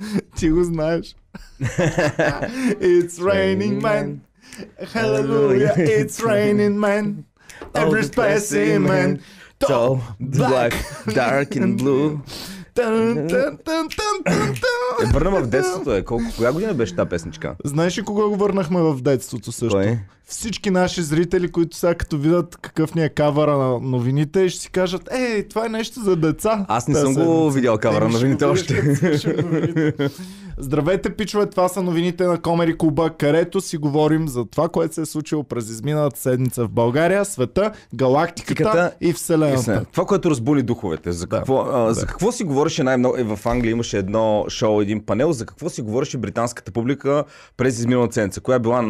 Ти го знаеш. It's raining man. Hallelujah, it's raining man. Every specimen. So black, dark and blue. Е, върна в детството е. Колко, коя година беше тази песничка? Знаеш ли кога го върнахме в детството също? Кой? Всички наши зрители, които сега като видят какъв ни е кавара на новините, ще си кажат, ей, това е нещо за деца. Аз не Та съм го седмица. видял кавара на го новините още. Здравейте, пичове, това са новините на Комери Куба, където си говорим за това, което се е случило през изминалата седмица в България, света, галактиката Тиката и Вселената. Истина. Това, което разбули духовете. За какво, а, за какво си говореше най-много? Е, в Англия имаше едно шоу, един панел. За какво си говореше британската публика през изминалата седмица? Коя била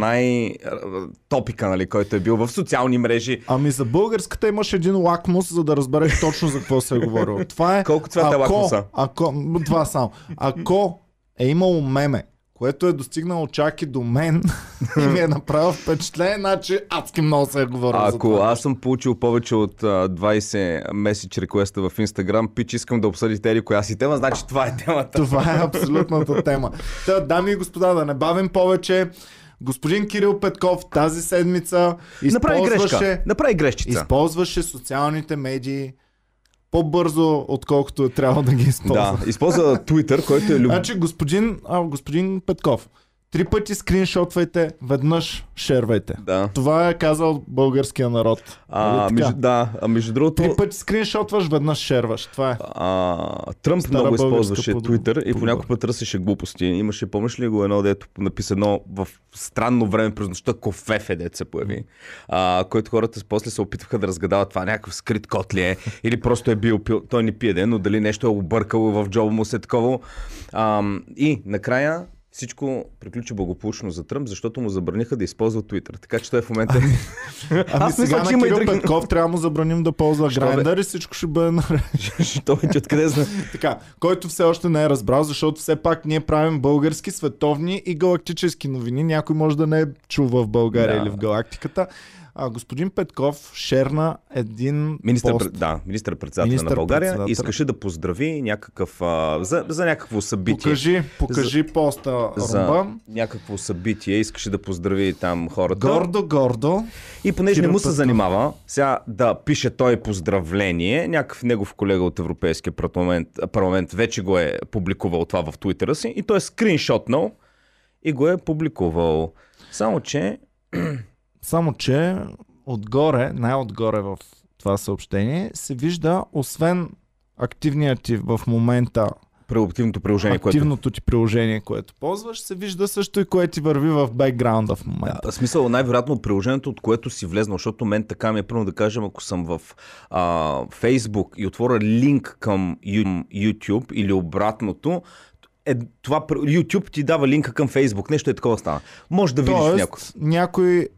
най-топика, нали, който е бил в социални мрежи? Ами за българската имаш един лакмус, за да разбереш точно за какво се е говорило. Това е. Колко цвята е ако, лакмуса? Ако, това само. Ако е имало меме, което е достигнало чак и до мен и ми е направил впечатление, значи адски много се е говорил за Ако това. аз съм получил повече от а, 20 меседж реквеста в Инстаграм, пич искам да обсъдите ери коя си тема, значи това е темата. Това е абсолютната тема. Та, дами и господа, да не бавим повече. Господин Кирил Петков тази седмица Направи използваше, грешка. Направи грешчица. използваше социалните медии по-бързо, отколкото е трябвало да ги използва. Да, използва Twitter, който е люб... Значи, господин, а, господин Петков, три пъти скриншотвайте, веднъж шервайте. Да. Това е казал българския народ. А, Нали между, да, а между другото, Три пъти скриншотваш, веднъж шерваш. Това е. а, Тръмп Стара много използваше под- Twitter и подбор. понякога път търсеше глупости. Имаше, помниш ли го едно, дето написа едно в странно време през нощта Кофефе, дето се появи, а, който хората после се опитваха да разгадават това някакъв скрит код ли е или просто е бил пил. Той не пие ден, но дали нещо е объркало в джоба му се е такова. А, и накрая всичко приключи благополучно за Тръмп, защото му забраниха да използва Twitter. Така че той в момента... Ами Аз сега мисля, на че има и. Петков трябва да му забраним да ползва бе? грайндър и всичко ще бъде наред. Що вече откъде знае? така, който все още не е разбрал, защото все пак ние правим български, световни и галактически новини. Някой може да не е чул в България Да. или в галактиката. А господин Петков шерна един Министър, пост. да, министър-председател на България Министър-председател. искаше да поздрави някакъв, а, за, за някакво събитие. Покажи, покажи поста, за Румба. някакво събитие, искаше да поздрави там хората. Гордо, гордо. И понеже не Кирил му се Петков. занимава, сега да пише той поздравление, някакъв негов колега от Европейския парламент, парламент вече го е публикувал това в Твитъра си и той е скриншотнал и го е публикувал. Само, че Само, че отгоре, най-отгоре в това съобщение, се вижда, освен активният ти в момента, преактивното приложение, което активното ти приложение, което ползваш, се вижда също и което ти върви в бекграунда в момента. Да, смисъл, най-вероятно приложението, от което си влезнал, защото мен така ми е първо да кажем, ако съм в а, Facebook и отворя линк към YouTube или обратното, е, това YouTube ти дава линка към Facebook. Нещо е такова стана. Може да видиш Тоест, някой. някой,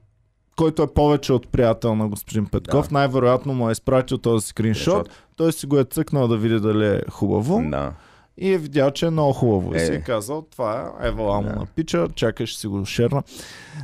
който е повече от приятел на господин Петков, Да. най-вероятно му е изпратил този скриншот. Той си го е цъкнал да види дали е хубаво Да. И е видял, че е много хубаво. И Е. си е казал, това е Ева Да. да. на пича, чакай ще си го шерна.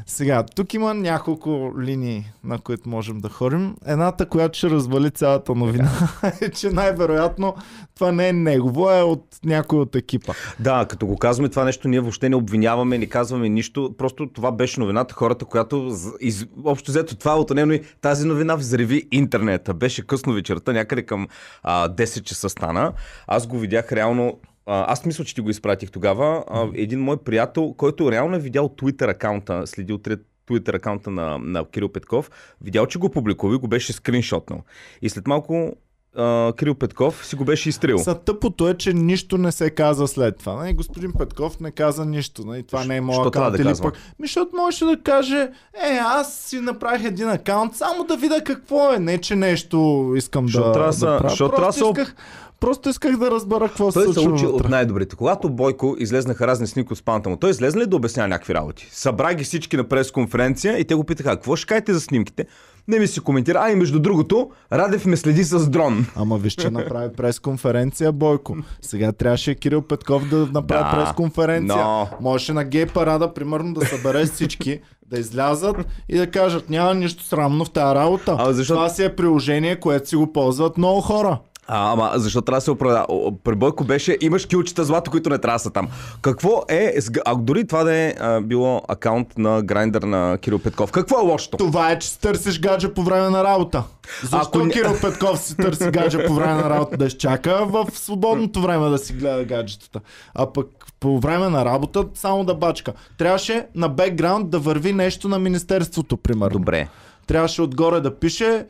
Сега, тук има няколко линии, на които можем да ходим. Едната, която ще развали цялата новина, е, че най-вероятно това не е негово, а е от някой от екипа. Да, като го казваме това нещо, ние въобще не обвиняваме, не казваме нищо. Просто това беше новината, хората, която из... общо взето това е от него и тази новина взриви интернета. Беше късно вечерта, някъде към а, 10 часа стана. Аз го видях реално аз мисля, че ти го изпратих тогава. А, един мой приятел, който реално е видял Twitter акаунта, следил Twitter акаунта на, на Кирил Петков, видял, че го публикува и го беше скриншотнал. И след малко а, Кирил Петков си го беше изтрил. Са тъпото е, че нищо не се каза след това. Нали? Господин Петков не каза нищо. Нали? Това не е моят акаунт. да или пък... Ми, защото можеше да каже, е, аз си направих един акаунт, само да видя какво е. Не, че нещо искам Що да, да правя. що Просто са- исках, просто исках да разбера какво се Той се случва учи от най-добрите. Когато Бойко излезнаха разни снимки от спаната му, той излезна ли да обяснява някакви работи? Събра ги всички на пресконференция и те го питаха, какво ще кажете за снимките? Не ми си коментира. А и между другото, Радев ме следи с дрон. Ама виж, че направи пресконференция Бойко. Сега трябваше Кирил Петков да направи Да, пресконференция. но- Можеше на гей парада, примерно, да събере всички, да излязат и да кажат, няма нищо срамно в тази работа. А, защо- Това си е приложение, което си го ползват много хора. А, ама защо трябва да се оправда? При Бойко беше, имаш килчета злато, които не трябва да са там. Какво е, а дори това да е а, било акаунт на грайндър на Кирил Петков, какво е лошото? Това е, че си търсиш гадже по време на работа. Защо Ако Кирил Петков си търси гадже по време на работа да изчака в свободното време да си гледа гаджетата. А пък по време на работа само да бачка. Трябваше на бекграунд да върви нещо на Министерството, примерно. Добре. Трябваше отгоре да пише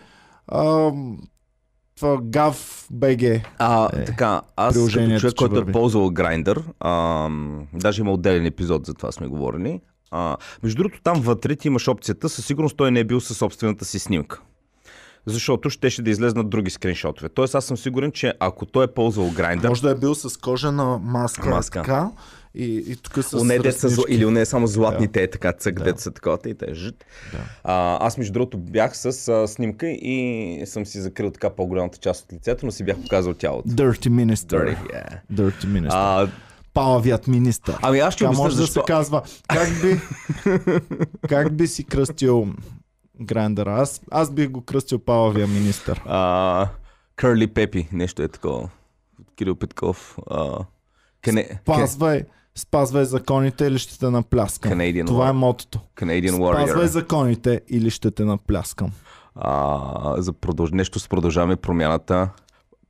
ам, гав БГ. А, така, аз като човек, ще който е върви. ползвал Grindr, ам, даже има отделен епизод, за това сме говорили. А, между другото, там вътре ти имаш опцията, със сигурност той не е бил със собствената си снимка. Защото щеше да излезнат други скриншотове. Тоест аз съм сигурен, че ако той е ползвал Grindr, Може да е бил с кожена маска, Маска. така. И, и тук с Оне деца, или оне само златните, е така цък, Да. деца такова, и те жит. Да. А, аз между другото бях с а, снимка и съм си закрил така по-голямата част от лицето, но си бях показал тялото. Dirty Minister. Dirty, yeah. Dirty Minister. А, Палавият министър. ами аз ще Така може да защо. се казва. Как би, как би си кръстил Грайндъра? Аз, аз бих го кръстил Палавия министър. Curly Пепи, нещо е такова. Кирил Петков. А, Кане, Спазвай, спазвай законите или ще те напляскам. Canadian, Това е War- мотото. Canadian Спазвай Warrior. законите или ще те напляскам. А, за продълж... Нещо с продължаваме промяната.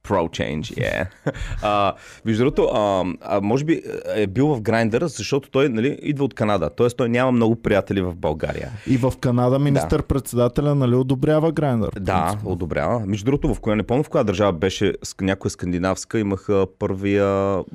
Pro change, yeah. а, между другото, а, а, може би е бил в Grindr, защото той нали, идва от Канада. Тоест той няма много приятели в България. И в Канада министър-председателя нали одобрява Грайндър? Да, одобрява. Между другото, в коя не помня в коя държава беше някоя скандинавска, имаха първия...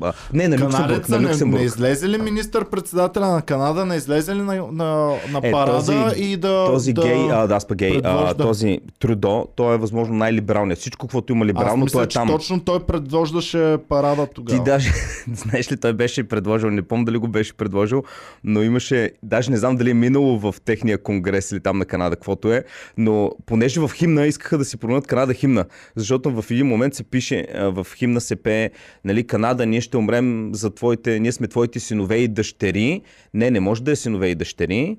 А, не, на Люксембург. На не, Люксембург. не излезе ли министър-председателя на Канада, не излезе ли на, на, на Е, парада този- и да... Този да... гей, а, да, аз па гей, а, този Трудо, той е възможно най-либералният. Всичко, което има либерално, мисля, той е там. точно той предвождаше парада тогава. Ти даже, знаеш ли, той беше предложил, не помня дали го беше предложил, но имаше, даже не знам дали е минало в техния конгрес или там на Канада, каквото е, но понеже в химна искаха да си променят Канада химна, защото в един момент се пише, в химна се пее, нали, Канада, ние ще умрем за твоите, ние сме твоите синове и дъщери. Не, не може да е синове и дъщери.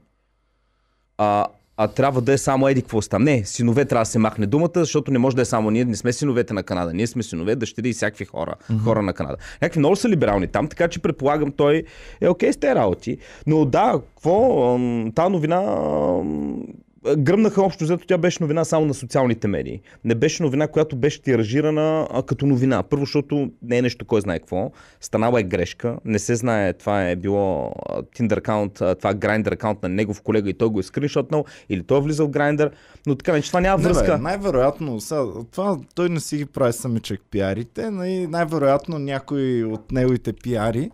А, а трябва да е само еди какво там. Не, синове трябва да се махне думата, защото не може да е само ние, не сме синовете на Канада. Ние сме синове, дъщери и всякакви хора, mm-hmm. хора на Канада. Някакви много са либерални там, така че предполагам той е окей с тези работи. Но да, какво, та новина гръмнаха общо взето, тя беше новина само на социалните медии. Не беше новина, която беше тиражирана а, като новина. Първо, защото не е нещо кой знае какво. Станала е грешка. Не се знае, това е било Tinder аккаунт, това е Grindr аккаунт на негов колега и той го е скриншотнал, или той е влизал в Grindr, но така не, че това няма Не, връзка. бе, най-вероятно, сега, това той не си ги прави самичък пиарите, най- най-вероятно някой от неговите пиари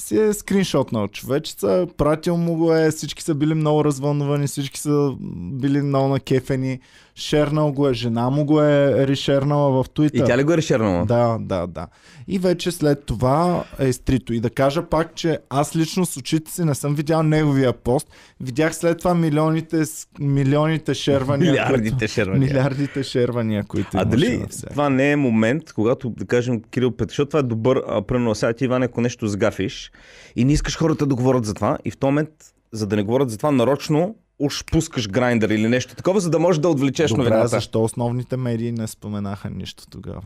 си е скриншотнал човечеца, пратил му го е, всички са били много развълнувани, всички са били много накефени, шернал го е, жена му го е решернала в И Twitter. тя ли го е решернала? Да, да, да. И вече след това е изтрито. И да кажа пак, че аз лично с очите си не съм видял неговия пост. Видях след това милионите, милионите шервания. Милиардите които, шервания. Милиардите шервания, които А дали това не е момент, когато, да кажем, Кирил Петър, защото това е добър, примерно, сега ти, Иван, ако нещо сгафиш и не искаш хората да говорят за това, и в този момент, за да не говорят за това, нарочно уж пускаш грайндър или нещо такова, за да можеш да отвлечеш Добре, новината. защо основните медии не споменаха нищо тогава?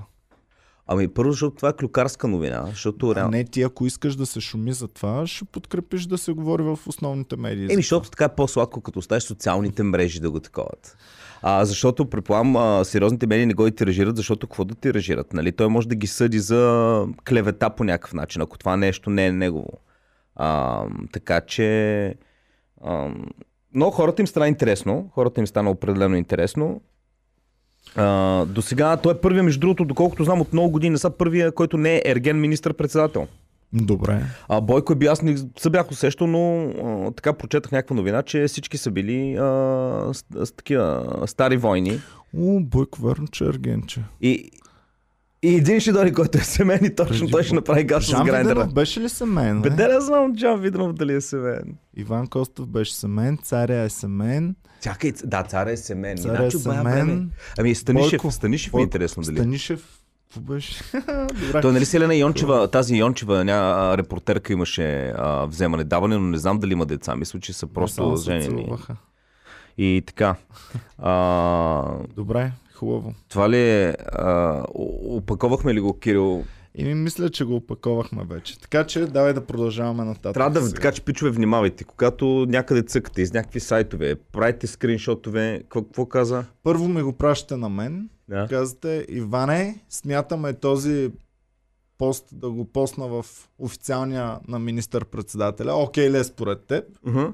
Ами първо, защото това е клюкарска новина, защото реално... не ти, ако искаш да се шуми за това, ще подкрепиш да се говори в основните медии. Еми, защото така е по-сладко, като оставиш социалните мрежи да го таковат. А, защото, предполагам, а, сериозните медии не го и тиражират, защото какво да тиражират? Нали? Той може да ги съди за клевета по някакъв начин, ако това нещо не е негово. А, така че... А, но хората им стана интересно. Хората им стана определено интересно. А, до сега той е първия, между другото, доколкото знам от много години, са първия, който не е ерген министър-председател. Добре. А Бойко е би, аз не се бях усещал, но а, така прочетах някаква новина, че всички са били а, с, с такива стари войни. О, Бойко, верно, че е Ергенче. И, и един ще дойде, който е семен и точно Преди той ще направи газ с грайндера. Виденов беше ли семен? Бе, не? да не знам Джан Виденов дали е семен. Иван Костов беше семен, царя е семен, Чакай, да, царя е семен. царя е Иначе време. семен. Ами Станишев, Бойко. Станишев ми е Бойко. интересно дали. Станишев, беше? Той нали си Елена Йончева, тази Йончева, ня, репортерка имаше а, вземане, даване, но не знам дали има деца. Мисля, че са просто женени. целуваха. И така. А, Добре, хубаво. това ли е... А, опаковахме ли го, Кирил? И ми мисля, че го опаковахме вече. Така че давай да продължаваме нататък. Трябва да, сега. така че пичове, внимавайте. Когато някъде цъкате из някакви сайтове, правите скриншотове, какво, каза? Първо ми го пращате на мен. Да. Казвате, Иване, смятаме този пост да го посна в официалния на министър-председателя. Окей ли е според теб? Uh-huh.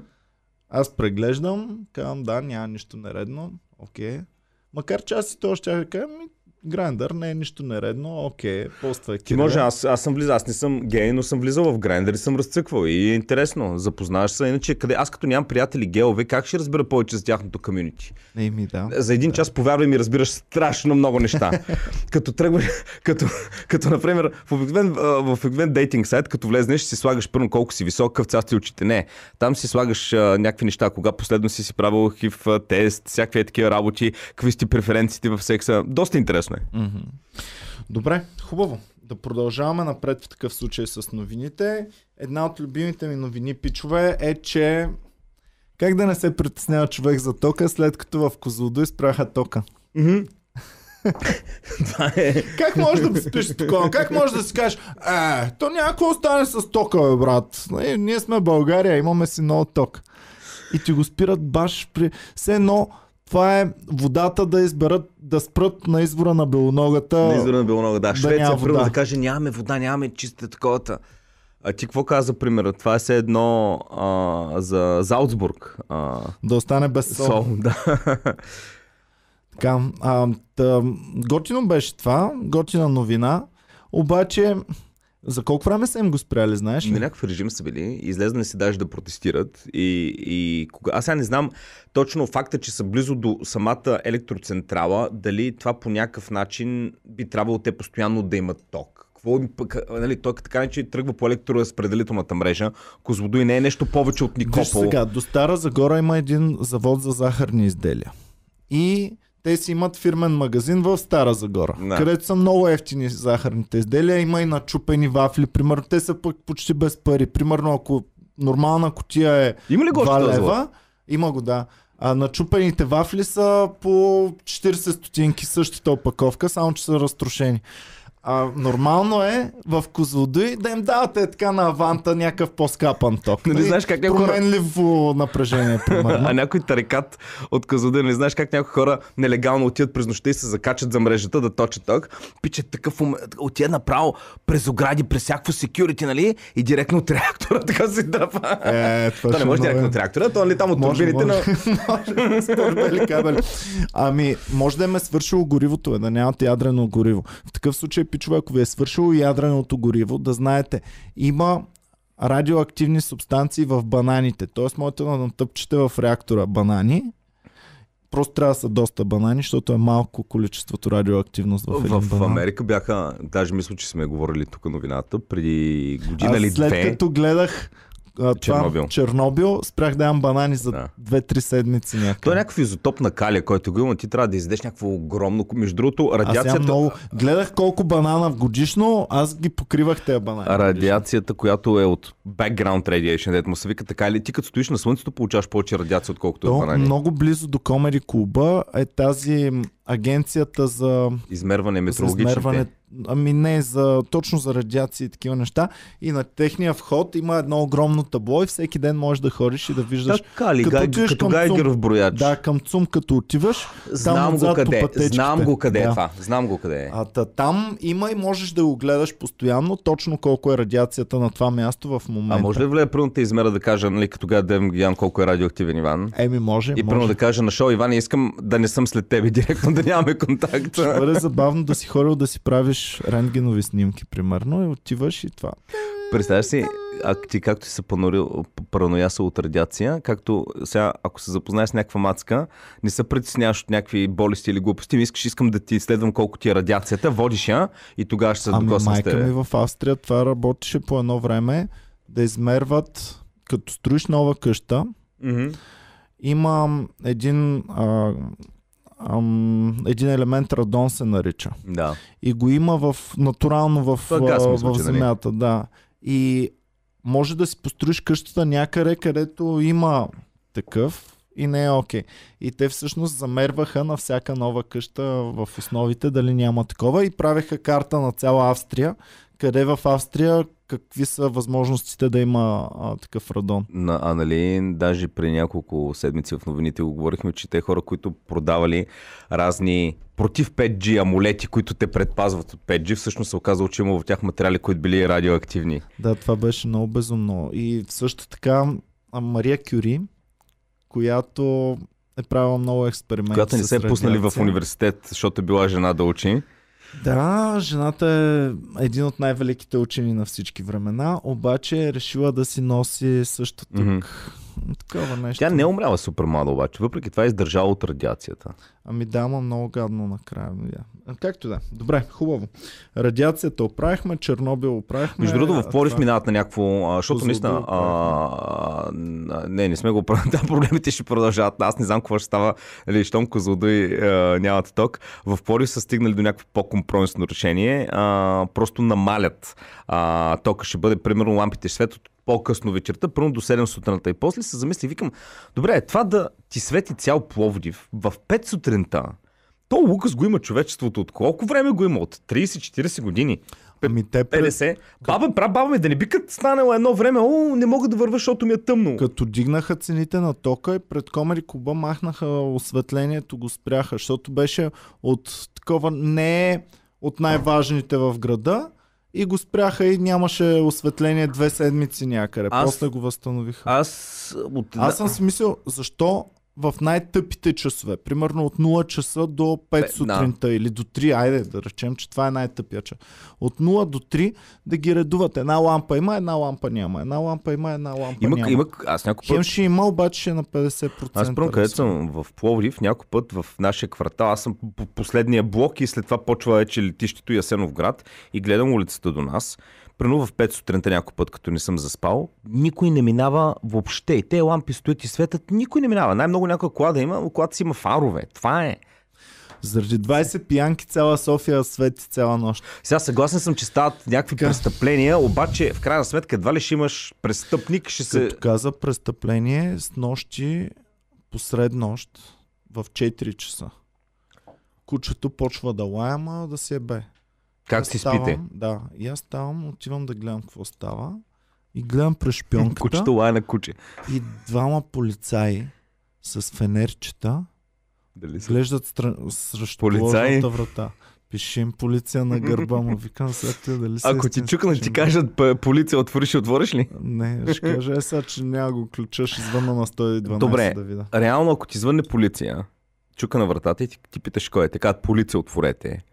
Аз преглеждам, казвам да, няма нищо нередно. Окей. Макар че аз и то ще кажа, ми, Грайндър не е нищо нередно, окей, поствай Ти може, аз, аз съм влизал, аз не съм гей, но съм влизал в Grindr и съм разцъквал. И е интересно, запознаваш се. Иначе, къде, аз като нямам приятели геове, как ще разбера повече за тяхното комюнити? Не ми да. За един час, повярвай ми, разбираш страшно много неща. като тръгваш, като, като например, в обикновен, в обикновен дейтинг сайт, като влезнеш, си слагаш първо колко си висок, къв цвят ти очите. Не. Там си слагаш а, някакви неща, кога последно си си правил хив тест, всякакви такива работи, какви сте преференциите в секса. Доста интересно е. Мгм. Добре, хубаво. Да продължаваме напред в такъв случай с новините. Една от любимите ми новини, пичове, е, че как да не се притеснява човек за тока, след като в Козлодуй спряха тока. Е. Как може да спиш такова? Как може да си кажеш, е, то няма какво стане с тока, бе, брат. Нали, Ние сме България, имаме си много ток. И ти го спират баш при... Все едно, това е водата да изберат, да спрат на извора на белоногата. На извора на било много, да. да Швеция, да каже, нямаме вода, нямаме чиста таковата. А ти какво каза, пример? Това е все едно а, за Залцбург. А, Да остане без сол. сол, да. Така, а, та, готино беше това, готина новина, обаче за колко време са им го спряли, знаеш На ли? някакъв режим са били, излезнали си даже да протестират и, и кога... Аз сега не знам точно факта, че са близо до самата електроцентрала, дали това по някакъв начин би трябвало те постоянно да имат ток. Какво им, нали, той така че тръгва по електроразпределителната мрежа. Козлодуй не е нещо повече от Виж Никопол. сега, до Стара Загора има един завод за захарни изделия. И те си имат фирмен магазин в Стара Загора, Да. където са много ефтини захарните изделия. Има и начупени вафли, примерно. Те са пък почти без пари. Примерно, ако нормална котия е Има ли го 2 още този лева, има го, да. А начупените вафли са по 40 стотинки, същата опаковка, само че са разтрошени. А, нормално е в Козлодуй да им давате така на аванта някакъв по-скапан ток. Нали знаеш как някои хора- Променливо напрежение, примерно. А някой тарикат от Казадър, не знаеш как някои хора нелегално отиват през нощта и се закачат за мрежата да точат ток. Пичат такъв ум... отида направо през огради, през всякакво security, нали? И директно от реактора така се драпа. Е, То не може директно е. от реактора, то нали там от турбините, но... може. Ами, може да им е свършило горивото, е, да нямате ядрено гориво. В такъв случай, пичове, ако ви е свършило ядреното гориво, да знаете, има радиоактивни субстанции в бананите. Тоест, можете да натъпчете в реактора банани. Просто трябва да са доста банани, защото е малко количеството радиоактивност в един В, в банан. Америка бяха, даже мисля, че сме говорили тук новината, преди година Аз или след две. като гледах а, Чернобил. Това, Чернобил, спрях да ям банани за Да. 2-3 седмици някъде. Той е някакъв изотоп на калия, който го има. Ти трябва да изядеш някакво огромно. Между другото, Аз радиацията. много... Гледах колко банана в годишно, аз ги покривах тези банани. Радиацията, която е от background radiation, дето му се вика така, или ти като стоиш на слънцето, получаваш повече радиация, отколкото от То, банани. много близо до Комери клуба е тази агенцията за, Измерване метрологичните. измерване, ами не, за, точно за радиации и такива неща. И на техния вход има едно огромно табло и всеки ден можеш да ходиш и да виждаш. Така ли, Като гай, като към гайгер в брояч. Да, към ЦУМ като отиваш, знам го къде. Знам го къде е Да. това. Знам го къде е. А та, там има и можеш да го гледаш постоянно, точно колко е радиацията на това място в момента. А може ли влезе първо да измера да кажа, нали, като гледа Девен Гиан колко е радиоактивен Иван? Еми, може. И първо да кажа на шоу, Иван, искам да не съм след тебе директно, да нямаме контакт. Ще бъде забавно да си ходил да си правиш рентгенови снимки, примерно, и отиваш и това. Представяш си, а ти както си се панорил, параноясал от радиация, както сега, ако се запознаеш с някаква мацка, не се притесняваш от някакви болести или глупости, ми искаш, искам да ти изследвам колко ти е радиацията, водиш я и тогава ще се Ами докосвам с майка ми в Австрия това работеше по едно време да измерват, като строиш нова къща, Мгм. има един, а, ам, един елемент радон се нарича. Да. И го има в натурално в, Това газ, мисля, в нали? земята, да. И може да си построиш къщата някъде, където има такъв и не е окей. И те всъщност замерваха на всяка нова къща в основите дали няма такова и правеха карта на цяла Австрия, къде в Австрия какви са възможностите да има а, такъв радон. На, а нали, даже при няколко седмици в новините го говорихме, че те хора, които продавали разни против 5G амулети, които те предпазват от 5G, всъщност се оказало, че има в тях материали, които били радиоактивни. Да, това беше много безумно. И също така Мария Кюри, която е правила много експерименти. Която не се е пуснали в университет, защото е била жена да учи. Да, жената е един от най-великите учени на всички времена, обаче е решила да си носи също тук Мгм. Такова нещо. Тя не е умряла супер млада обаче, въпреки това е издържала от радиацията. Ами да, ама много гадно накрая. видя. А, Както да. Добре, хубаво. Радиацията оправихме, Чернобил оправихме. Между другото, в Пловдив това- минават на някакво, защото наистина, а, не, не сме го правили, да, проблемите ще продължават. Аз не знам какво ще става, нали, щом Козлодуй а, нямат ток. В Пловдив са стигнали до някакво по-компромисно решение, а, просто намалят а, тока. Ще бъде, примерно, лампите ще светят по-късно вечерта, първо до 7 сутринта. И после се замисли, викам, добре, това да ти свети цял Пловдив в 5 сутринта, то Лукас го има човечеството от колко време го има? От 30-40 години. Ами те пред, 50. Баба, пра баба ми да не би като станало едно време, о, не мога да вървя, защото ми е тъмно. като дигнаха цените на тока и пред Комери Куба махнаха осветлението, го спряха, защото беше от такова не е от най-важните в града и го спряха и нямаше осветление две седмици някъде. Аз- После го възстановиха. Аз от... Аз съм си мислил, защо в най-тъпите часове, примерно от 0 часа до 5 Пе- сутринта или до 3, айде да речем, че това е най-тъпия час. От 0 до 3 да ги редуват. Една лампа има, една лампа няма. Една лампа има, една лампа Има, няма. има, аз някой Хем път... ще има, обаче ще е на 50%. Аз първо, където съм в Пловдив, някой път в нашия квартал, аз съм по последния блок и след това почва вече летището Ясенов град и гледам улицата до нас. Прено в 5 сутринта някой път, като не съм заспал, никой не минава въобще. И те лампи стоят и светят, никой не минава. Най-много някоя кола да има, колата си има фарове. Това е. Заради 20 пиянки цяла София свети цяла нощ. Сега съгласен съм, че стават някакви Така. престъпления, обаче в крайна сметка едва ли ще имаш престъпник, ще се... Като каза престъпление, с нощи, посред нощ, в 4 часа. Кучето почва да лая, ама да се бе. Как си ставам, спите? Да, и аз ставам, отивам да гледам какво става и гледам през шпионката Кучето лая на куче. и двама полицаи с фенерчета Дали са? глеждат стра... срещу Полицаи? врата. Пише им полиция на гърба му. Викам сега ти дали са Ако ти чукнат, ти кажат «П- полиция, отвориш, отвориш ли? Не, ще кажа е сега, че няма го ключа, ще звънна на 112 Добре. да видя. Реално, ако ти звънне полиция, чука на вратата и ти, ти питаш кой е, така полиция отворете.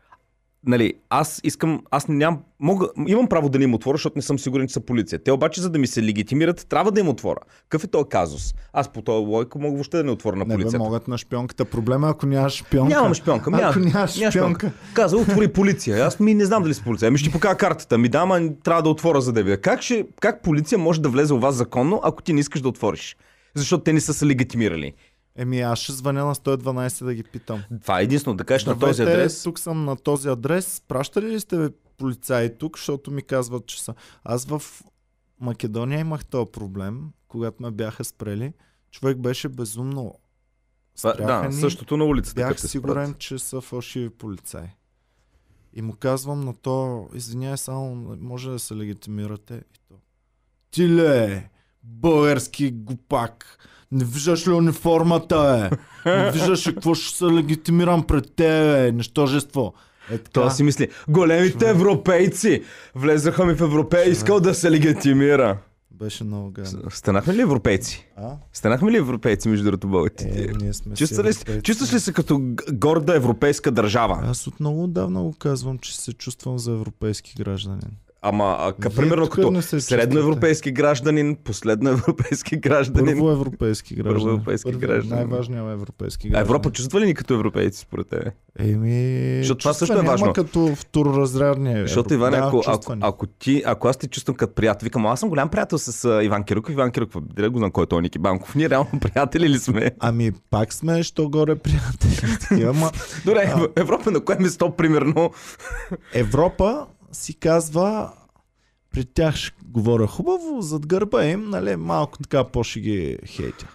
Нали, аз искам, аз нямам, мога, имам право да не им отворя, защото не съм сигурен, че са полиция. Те обаче, за да ми се легитимират, трябва да им отворя. Какъв е този казус? Аз по този логика мога въобще да не отворя на Не бе, полицията. могат на шпионката. Проблема е, ако нямаш шпионка. Нямам шпионка. Няма, Ако нямаш няма шпионка. Каза, отвори полиция. Аз ми не знам дали си полиция. Ами ще покажа картата. Ми да, ама трябва да отворя за да видя. Как, ще, как полиция може да влезе у вас законно, ако ти не искаш да отвориш? Защото те не са се легитимирали. Еми, аз ще звъня на 112 да ги питам. Това е единствено. Да кажеш на Здравейте, този адрес. Тук съм на този адрес. Пращали ли сте полицаи тук, защото ми казват, че са. Аз в Македония имах този проблем, когато ме бяха спрели. Човек беше безумно. Спряха Да, ни. същото на улицата. Бях сигурен, спрат. че са фалшиви полицаи. И му казвам на то, извиняй, само може да се легитимирате. И то, ти ле, български глупак, не виждаш ли униформата, е? Не виждаш ли какво ще се легитимирам пред тебе, нещожество. Е така. Това си мисли, големите европейци влезаха ми в Европея, искал да се легитимира. Беше много гадно. Станахме ли европейци? А? Станахме ли европейци между другото българите? Е, ние сме Чувстваш ли, европейци. чувстваш ли се като горда европейска държава? Аз от много отдавна го казвам, че се чувствам за европейски гражданин. Ама, а, примерно като се средноевропейски гражданин, последноевропейски гражданин. Първо европейски гражданин. Първо европейски Първи- гражданин. Най-важният европейски А гражданин. Европа чувства ли ни като европейци, според тебе? Еми, Защото това също е важно. Като второразрядния. Защото. Иван, да, ако, ако, ако, ти, ако аз те чувствам като приятел, викам, аз съм голям приятел с а, Иван Кирков. Иван Кирков, директно го знам кой е той Ники Банков. Ние реално приятели ли сме? Ами, пак сме, що горе приятели. Ама Добре, А. Европа на кое место, примерно? Европа си казва, при тях ще говоря хубаво, зад гърба им, нали, малко така по ще ги хейтя.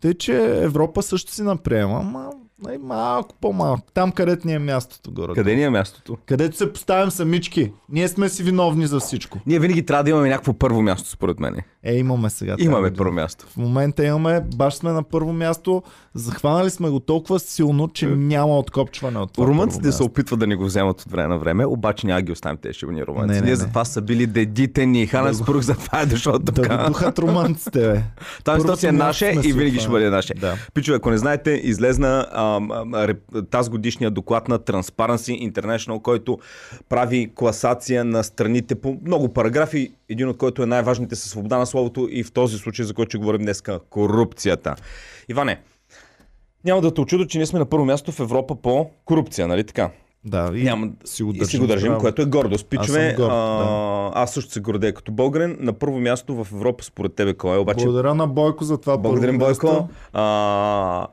Тъй, че Европа също си наприема, ама най- малко по-малко. Там, където ни е мястото горе. Къде ни е мястото? Където се поставим самички. Ние сме си виновни за всичко. Ние винаги трябва да имаме някакво първо място, според мен. Е, имаме сега. Имаме година. първо място. В момента имаме, баш сме на първо място, захванали сме го толкова силно, че няма откопчване от това Румънците се опитват да ни го вземат от време на време, обаче няма да ги оставим тези шибани румънци. Не, не, Ние затова са били дедите ни. Хана Спрух затова е дошъл Да тук. го духат румънците, бе. Там то си е наше и винаги ще бъде наше. Да. Пичове, ако не знаете, излезна тази годишния доклад на Transparency International, който прави класация на страните по много параграфи, един от който е най-важните със свобода на словото и в този случай, за който ще говорим днес, корупцията. Иване, няма да те очудо, че ние сме на първо място в Европа по корупция, нали така? Да, и Няма... си го и си държим. го държим, браво. което е гордост. Пичове, съм горд, а, да. аз също се гордея като българин. На първо място в Европа, според тебе, кой е? Обаче, Благодаря на Бойко за това благодарим, Бойко. А,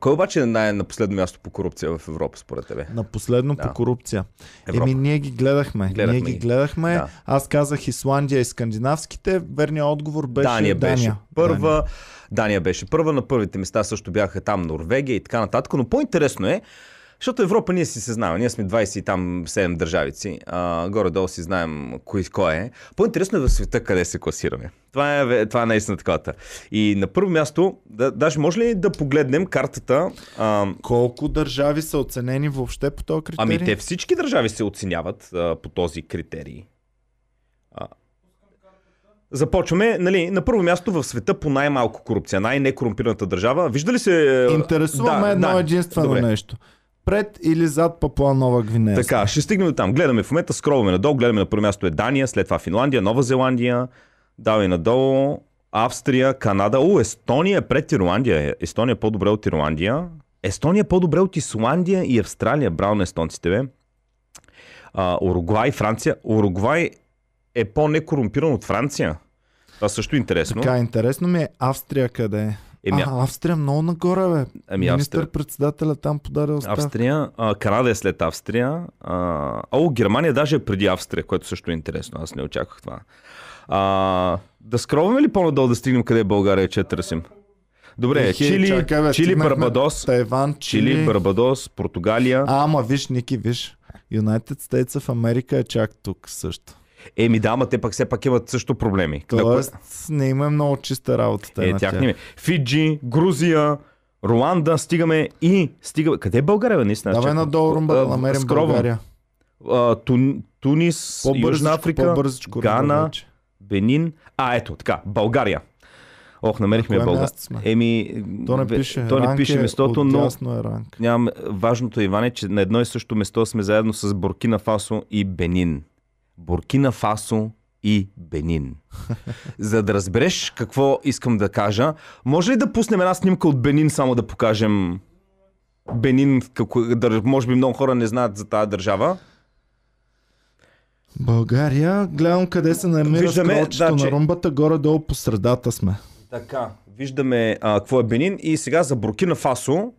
кой обаче е най- на последно място по корупция в Европа, според тебе? На последно Да. по корупция. Европа. Еми, ние ги гледахме. Гледахме ние ги гледахме. Да. Аз казах Исландия и скандинавските. Верният отговор беше Дания беше Дания. първа. Дания. Дания беше първа. На първите места също бяха там Норвегия и така нататък. Но по-интересно е, защото Европа ние си се знаем. Ние сме 20 и там 7 държавици. А, горе-долу си знаем кой, кой е. По-интересно е в света къде се класираме. Това е, това е наистина такова. И на първо място, да, даже може ли да погледнем картата? А, Колко държави са оценени въобще по този критерий? ами те всички държави се оценяват а, по този критерий. А, Започваме, нали, на първо място в света по най-малко корупция, най-некорумпираната държава. Вижда ли се... е, Интересуваме едно единствено Добре. нещо. Пред или зад Папуа Нова Гвинея? Така, ще стигнем там. Гледаме в момента, скролваме надолу, гледаме на първо място е Дания, след това Финландия, Нова Зеландия, давай надолу, Австрия, Канада. О, Естония е пред Ирландия. Естония е по-добре от Ирландия. Естония е по-добре от Исландия и Австралия. Браво на естонците, бе. А, Уругвай, Франция. Уругвай е по-некорумпиран от Франция. Това също е интересно. Така, интересно ми е Австрия къде е. Еми, а, Австрия много нагоре, бе. Австрия. Министър-председателя там подаде оставка. Австрия, а, Канада е след Австрия. А, о, Германия даже е преди Австрия, което също е интересно. Аз не очаквах това. А, да скроваме ли по-надолу да стигнем къде е България, че търсим? Добре, Ехе, Чили, чакай, бе, Чили Барбадос, Тайван, Чили. Чили, Барбадос, Португалия. А, ама виж, Ники, виж. United States в Америка е чак тук също. Еми да, ама те пак все пак имат също проблеми. Тоест, не има е много чиста работа. е, тях не Фиджи, Грузия, Руанда, стигаме и стигаме. Къде е България, наистина? Давай надолу, Румба, да намерим скровам. България. А, Тун, Тунис, Южна Африка, Гана, вече. Бенин. А, ето, така, България. Ох, намерихме България. Еми, То не пише. то не пише е местото, но е ранг. нямам... важното, Иван, е, че на едно и също место сме заедно с Буркина Фасо и Бенин. Буркина Фасо и Бенин. За да разбереш какво искам да кажа, може ли да пуснем една снимка от Бенин, само да покажем Бенин, какво, може би много хора не знаят за тази държава. България, гледам къде се намира Виждаме, скролчето да, че- на румбата, горе-долу по средата сме. Така, виждаме а, какво е Бенин и сега за Буркина Фасо.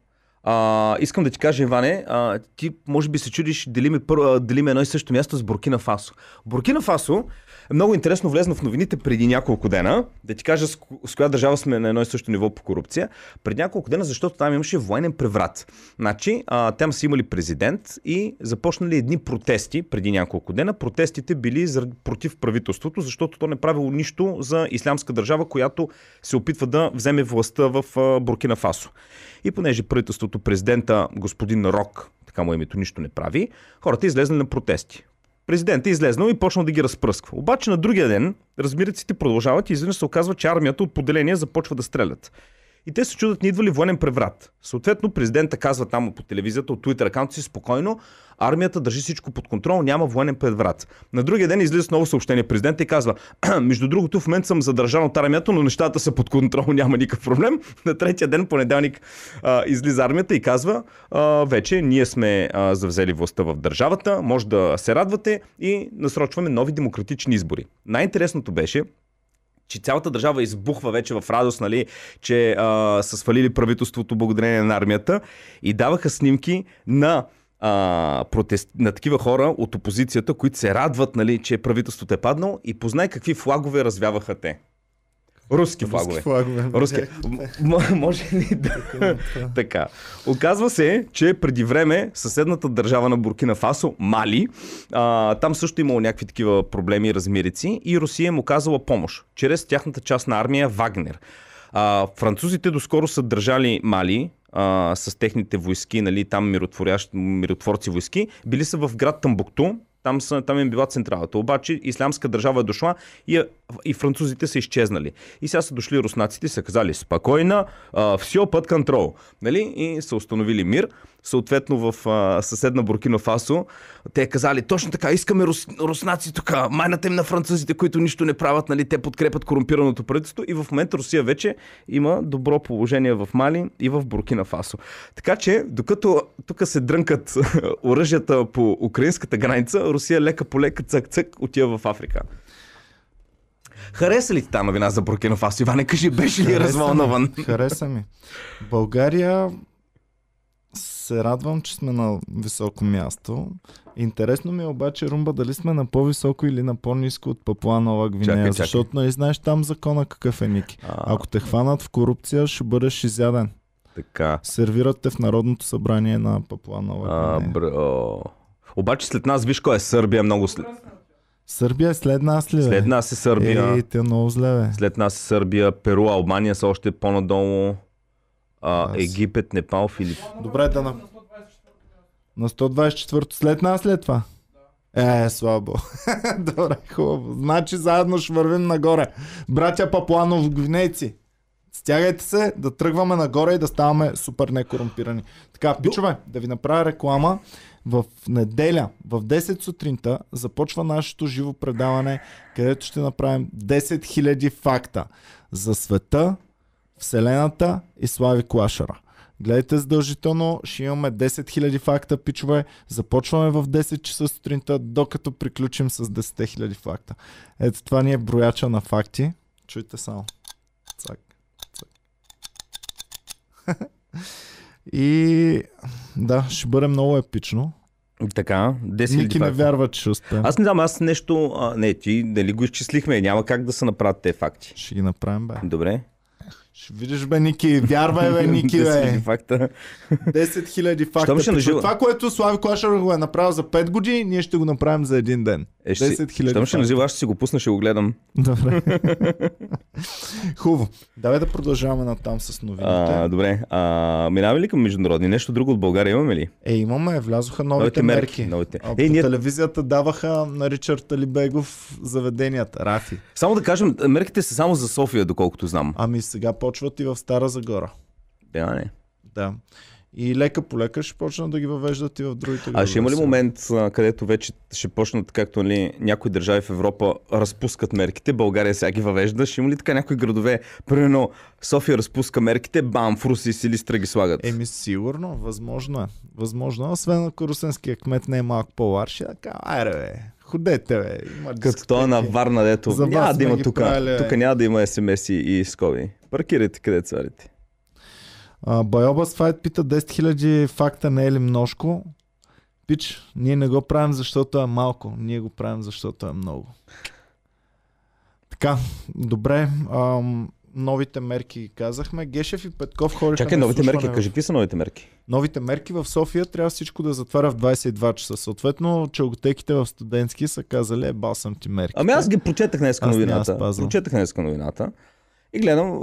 А, искам да ти кажа, Иване, а, ти може би се чудиш дали ми, първо, дали ми едно и също място с Буркина Фасо. Буркина Фасо много интересно влезна в новините преди няколко дена. Да ти кажа с, ко- с коя държава сме на едно и също ниво по корупция. Преди няколко дена, защото там имаше военен преврат. Значи, а, там са имали президент и започнали едни протести преди няколко дена. Протестите били заради, против правителството, защото то не правило нищо за ислямска държава, която се опитва да вземе властта в Буркина Фасо. И понеже правителството, президента господин Рок, така му името, нищо не прави, хората излезнали на протести. Президентът е излезнал и почнал да ги разпръсква. Обаче на другия ден размириците продължават и изведнъж се оказва, че армията от поделения започва да стрелят. И те се чудят, не идва ли военен преврат. Съответно, президента казва там по телевизията, от Twitter аккаунта си спокойно, армията държи всичко под контрол, няма военен преврат. На другия ден излиза ново съобщение президента и казва, между другото, в момента съм задържан от армията, но нещата са под контрол, няма никакъв проблем. На третия ден, понеделник, а, излиза армията и казва, а, вече ние сме а, завзели властта в държавата, може да се радвате и насрочваме нови демократични избори. Най-интересното беше, че цялата държава избухва вече в радост, нали, че а, са свалили правителството благодарение на армията и даваха снимки на а, протест, на такива хора от опозицията, които се радват, нали, че правителството е паднало и познай какви флагове развяваха те. Руски флагове. флагове. Руски. М- може ли да... така. Оказва се, че преди време съседната държава на Буркина Фасо, Мали, а, там също имало някакви такива проблеми и размирици и Русия му казала помощ чрез тяхната частна армия Вагнер. А, французите доскоро са държали Мали а, с техните войски, нали, там миротворци войски, били са в град Тамбукту, там, са, там им била централата. Обаче ислямска държава е дошла и, и французите са изчезнали. И сега са дошли руснаците и са казали спокойна, все под контрол. Нали? И са установили мир. Съответно в а, съседна Буркина Фасо те казали точно така, искаме рус, руснаци тук, майната им на французите, които нищо не правят, нали? те подкрепят корумпираното правителство и в момента Русия вече има добро положение в Мали и в Буркина Фасо. Така че, докато тук се дрънкат оръжията по украинската граница, Русия лека по лека цък-цък отива в Африка. Хареса ли ти тази новина за Буркина Фасо? Иване, кажи, беше ли развълнуван? Хареса ми. България се радвам, че сме на високо място. Интересно ми е обаче, Румба, дали сме на по-високо или на по-низко от Папуа Нова Гвинея. Чакай, чакай. Защото нали знаеш там закона какъв е, Ники. А, Ако те хванат в корупция, ще бъдеш изяден. така. Сервират те в Народното събрание на Папуа Нова А, Гвинея. бро. Обаче след нас, виж кой е Сърбия много след... Сърбия е след нас ли, бе? След нас е Сърбия. Ей, те много зле, бе. След нас е Сърбия, Перу, Албания са още по-надолу. А. Египет, Непал, Филип. Добре, да на... На 124-то след нас след това? Е, слабо. Добре, хубаво. Значи заедно ще вървим нагоре. Братя Папуанов гвинейци. Стягайте се да тръгваме нагоре и да ставаме супер некорумпирани. Така, пичове, да ви направя реклама. В неделя, в 10 сутринта, започва нашето живо предаване, където ще направим 10 000 факта за света, Вселената и Слави Клашара. Гледайте задължително, ще имаме 10 000 факта, пичове. Започваме в 10 часа сутринта, докато приключим с 10 000 факта. Ето това ни е брояча на факти. Чуйте само. Цак, цак. И да, ще бъде много епично. Така, 10 Ники не вярва, че ще успеем. Аз не знам, аз нещо... А, не, ти дали го изчислихме, няма как да се направят те факти. Ще ги направим, бе. Добре. Ще видиш, бе, Ники. Вярвай, бе, Ники, 10 бе. хиляди факта. 10 000 факта. Ще нажива- Това, което Слави Клашар го е направил за 5 години, ние ще го направим за един ден. Е, ще, 10 си- 000 щом ще нажива, аз ще си го пусна, ще го гледам. Добре. Хубаво. Давай да продължаваме натам с новините. А, добре. А, минаваме ли към международни? Нещо друго от България имаме ли? Е, имаме, влязоха новите, Новите мерки, мерки. новите. А, Е, по ние- телевизията даваха на Ричард Алибегов заведенията, Рафи. Само да кажем, мерките са само за София, доколкото знам. Ами сега почват и в Стара Загора. Да, не. Да. И лека по лека ще почнат да ги въвеждат и в другите А ще има ли момент, където вече ще почнат, както нали, някои държави в Европа разпускат мерките, България сега ги въвежда, ще има ли така някои градове, примерно София разпуска мерките, бам, в Руси и Силистра ги слагат? Еми сигурно, възможно е. Възможно, е. освен ако русенския кмет не е малко по-лар, ще така, айде бе, ходете бе. Има Като то на. Варна, дето За няма да има тук. правили. Тук няма да има смс и скоби. Паркирайте къде царите. А, Байобас Файт пита 10 000 факта не е ли множко? Пич, ние не го правим защото е малко, ние го правим защото е много. Така, добре. Ам, новите мерки казахме. Гешев и Петков хориха Чакай, новите мерки, в- кажи, какви са новите мерки? Новите мерки в София трябва всичко да затваря в 22 часа. Съответно, челготеките в студентски са казали, е, бал съм ти мерки. Ами аз ги прочетах днес новината. Прочетах днес новината. И гледам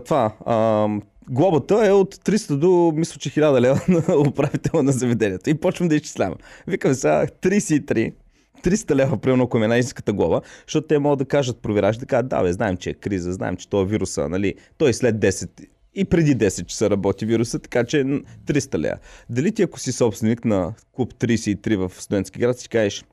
това. А, глобата е от 300 до, мисля, че 1000 лева на управител на заведението. И почвам да изчислявам. Викам сега 33. 300 лева, примерно, ако ми е най-ниската глоба, защото те могат да кажат, проверяш, да кажат, да, бе, знаем, че е криза, знаем, че това е вируса, нали, той след 10 и преди 10 часа работи вируса, така че н- 300 лева. Дали ти, ако си собственик на клуб 33 в студентски град, си кажеш,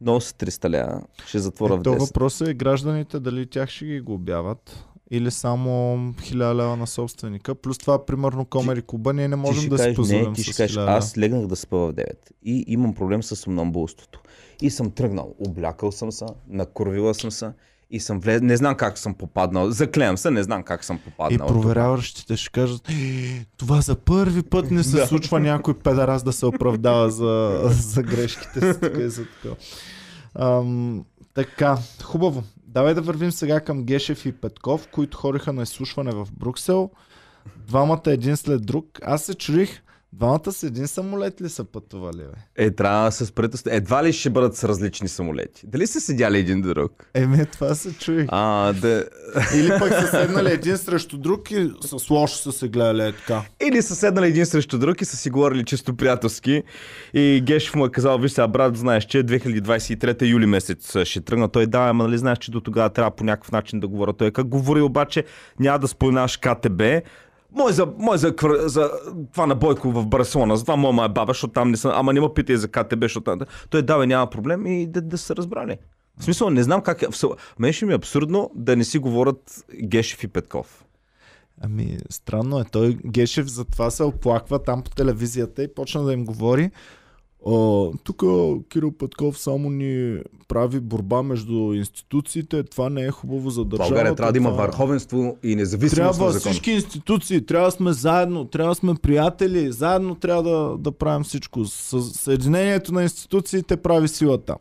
много са 300 лева, ще затворя в Е, то 10. въпросът е гражданите дали тях ще ги глобяват или само 1000 лева на собственика. Плюс това, примерно, Комери Куба, ние не можем да си кажеш, позволим не, ти с ще кажеш, 1000 аз легнах да спа в 9 и имам проблем с сомнамбулството. И съм тръгнал, облякал съм се, накурвила съм се и съм влез... Не знам как съм попаднал. Заклеям се, не знам как съм И попаднал. проверяващите ще кажат, «Е, това за първи път не се Да. случва някой педарас да се оправдава за, за грешките си. Така и за така. Ам, така, хубаво. Давай да вървим сега към Гешев и Петков, които хориха на изслушване в Бруксел. Двамата един след друг. Аз се чудих, двамата с един самолет ли са пътували, бе? Е, трябва да се спрете. Едва ли ще бъдат с различни самолети? Дали са седяли един до друг? Еми, това се чуих. А, да... Или пък са седнали един срещу друг и с лошо са се гледали е така. Или са седнали един срещу друг и са си говорили чисто приятелски. И Гешев му е казал, виж сега, брат, знаеш, че 2023 юли месец ще тръгна. Той да, ама нали знаеш, че до тогава трябва по някакъв начин да говоря. Той как говори обаче, няма да споменаш КТБ, мой за, мой за, за, това на Бойко в Барселона, за това моя е баба, защото там не съм, ама не ме питай за КТБ, защото там... Той дава няма проблем и да, да се разбрали. В смисъл, не знам как е. Мен ще ми е абсурдно да не си говорят Гешев и Петков. Ами, странно е. Той Гешев затова се оплаква там по телевизията и почна да им говори. Тук Кирил Петков само ни прави борба между институциите. Това не е хубаво за държавата. България трябва да има върховенство и независимост трябва на закон. всички институции, трябва да сме заедно, трябва да сме приятели, заедно трябва да, да правим всичко. Съединението на институциите прави силата.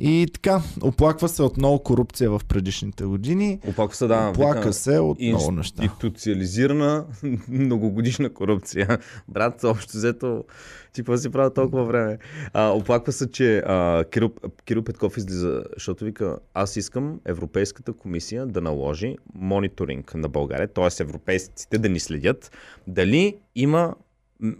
И така, оплаква се от много корупция в предишните години. Оплаква се, да. Оплака се от много неща. Институциализирана многогодишна корупция. Брат, общо взето, ти какво си правил толкова време? А, оплаква се, че а, Кирил, Кирил Петков излиза, защото вика, аз искам Европейската комисия да наложи мониторинг на България, т.е. европейците да ни следят дали има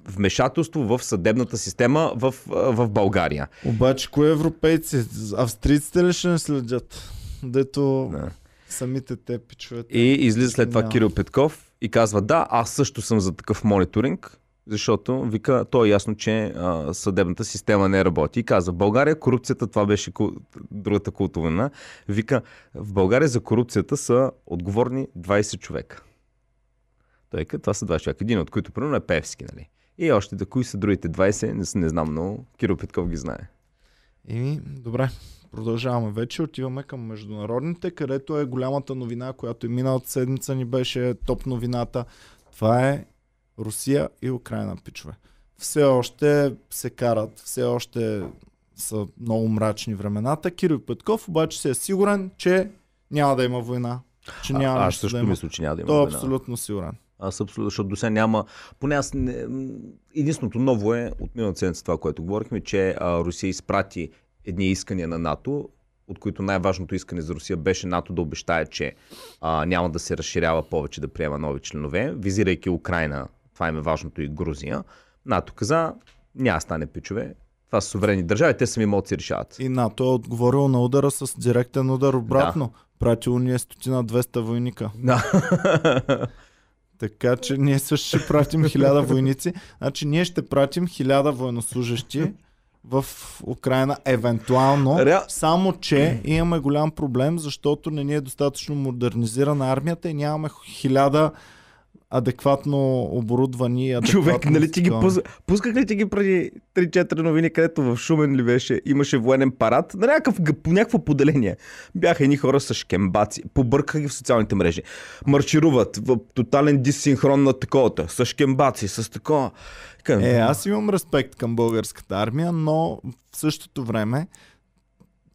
вмешателство в съдебната система в, в България. Обаче, кои европейци? Австрийците ли ще не следят? Дето да. самите те пичуват. И излиза след това Кирил Петков и казва, да, аз също съм за такъв мониторинг, защото вика, то е ясно, че а, съдебната система не работи. И казва, в България корупцията, това беше ку... другата култовина, вика, в България за корупцията са отговорни 20 човека. Той е, това са 20 човека. Един от които, примерно, е Певски, нали? И още да кои са другите 20, не, не знам, но Киро Петков ги знае. И, добре, продължаваме вече. Отиваме към международните, където е голямата новина, която и миналата седмица ни беше топ новината. Това е Русия и Украина, пичове. Все още се карат, все още са много мрачни времената. Кирил Петков обаче се е сигурен, че няма да има война. Че няма а, аз също да мисля, че няма да има Той е абсолютно сигурен. Аз абсолютно, защото до сега няма. Поне аз не, единственото ново е от миналата седмица това, което говорихме, че а, Русия изпрати едни искания на НАТО, от които най-важното искане за Русия беше НАТО да обещае, че а, няма да се разширява повече да приема нови членове, визирайки Украина, това им е важното и Грузия. НАТО каза, няма стане пичове, това са суверени държави, те сами могат да си решават. И НАТО е отговорил на удара с директен удар обратно. Да. Пратил ни е стотина 200 войника. Да. Така че ние също ще пратим хиляда войници. Значи ние ще пратим хиляда военнослужащи в Украина, евентуално, Реал... само че имаме голям проблем, защото не ни е достатъчно модернизирана армията и нямаме хиляда адекватно оборудвани. Адекватно Човек, нали ти ги пус... пусках ли ти ги преди 3-4 новини, където в Шумен ли беше, имаше военен парад на някакъв, по някакво поделение. Бяха едни хора с шкембаци, побъркаха ги в социалните мрежи. Маршируват в тотален дисинхрон на таковата, с шкембаци, с такова. Е, аз имам респект към българската армия, но в същото време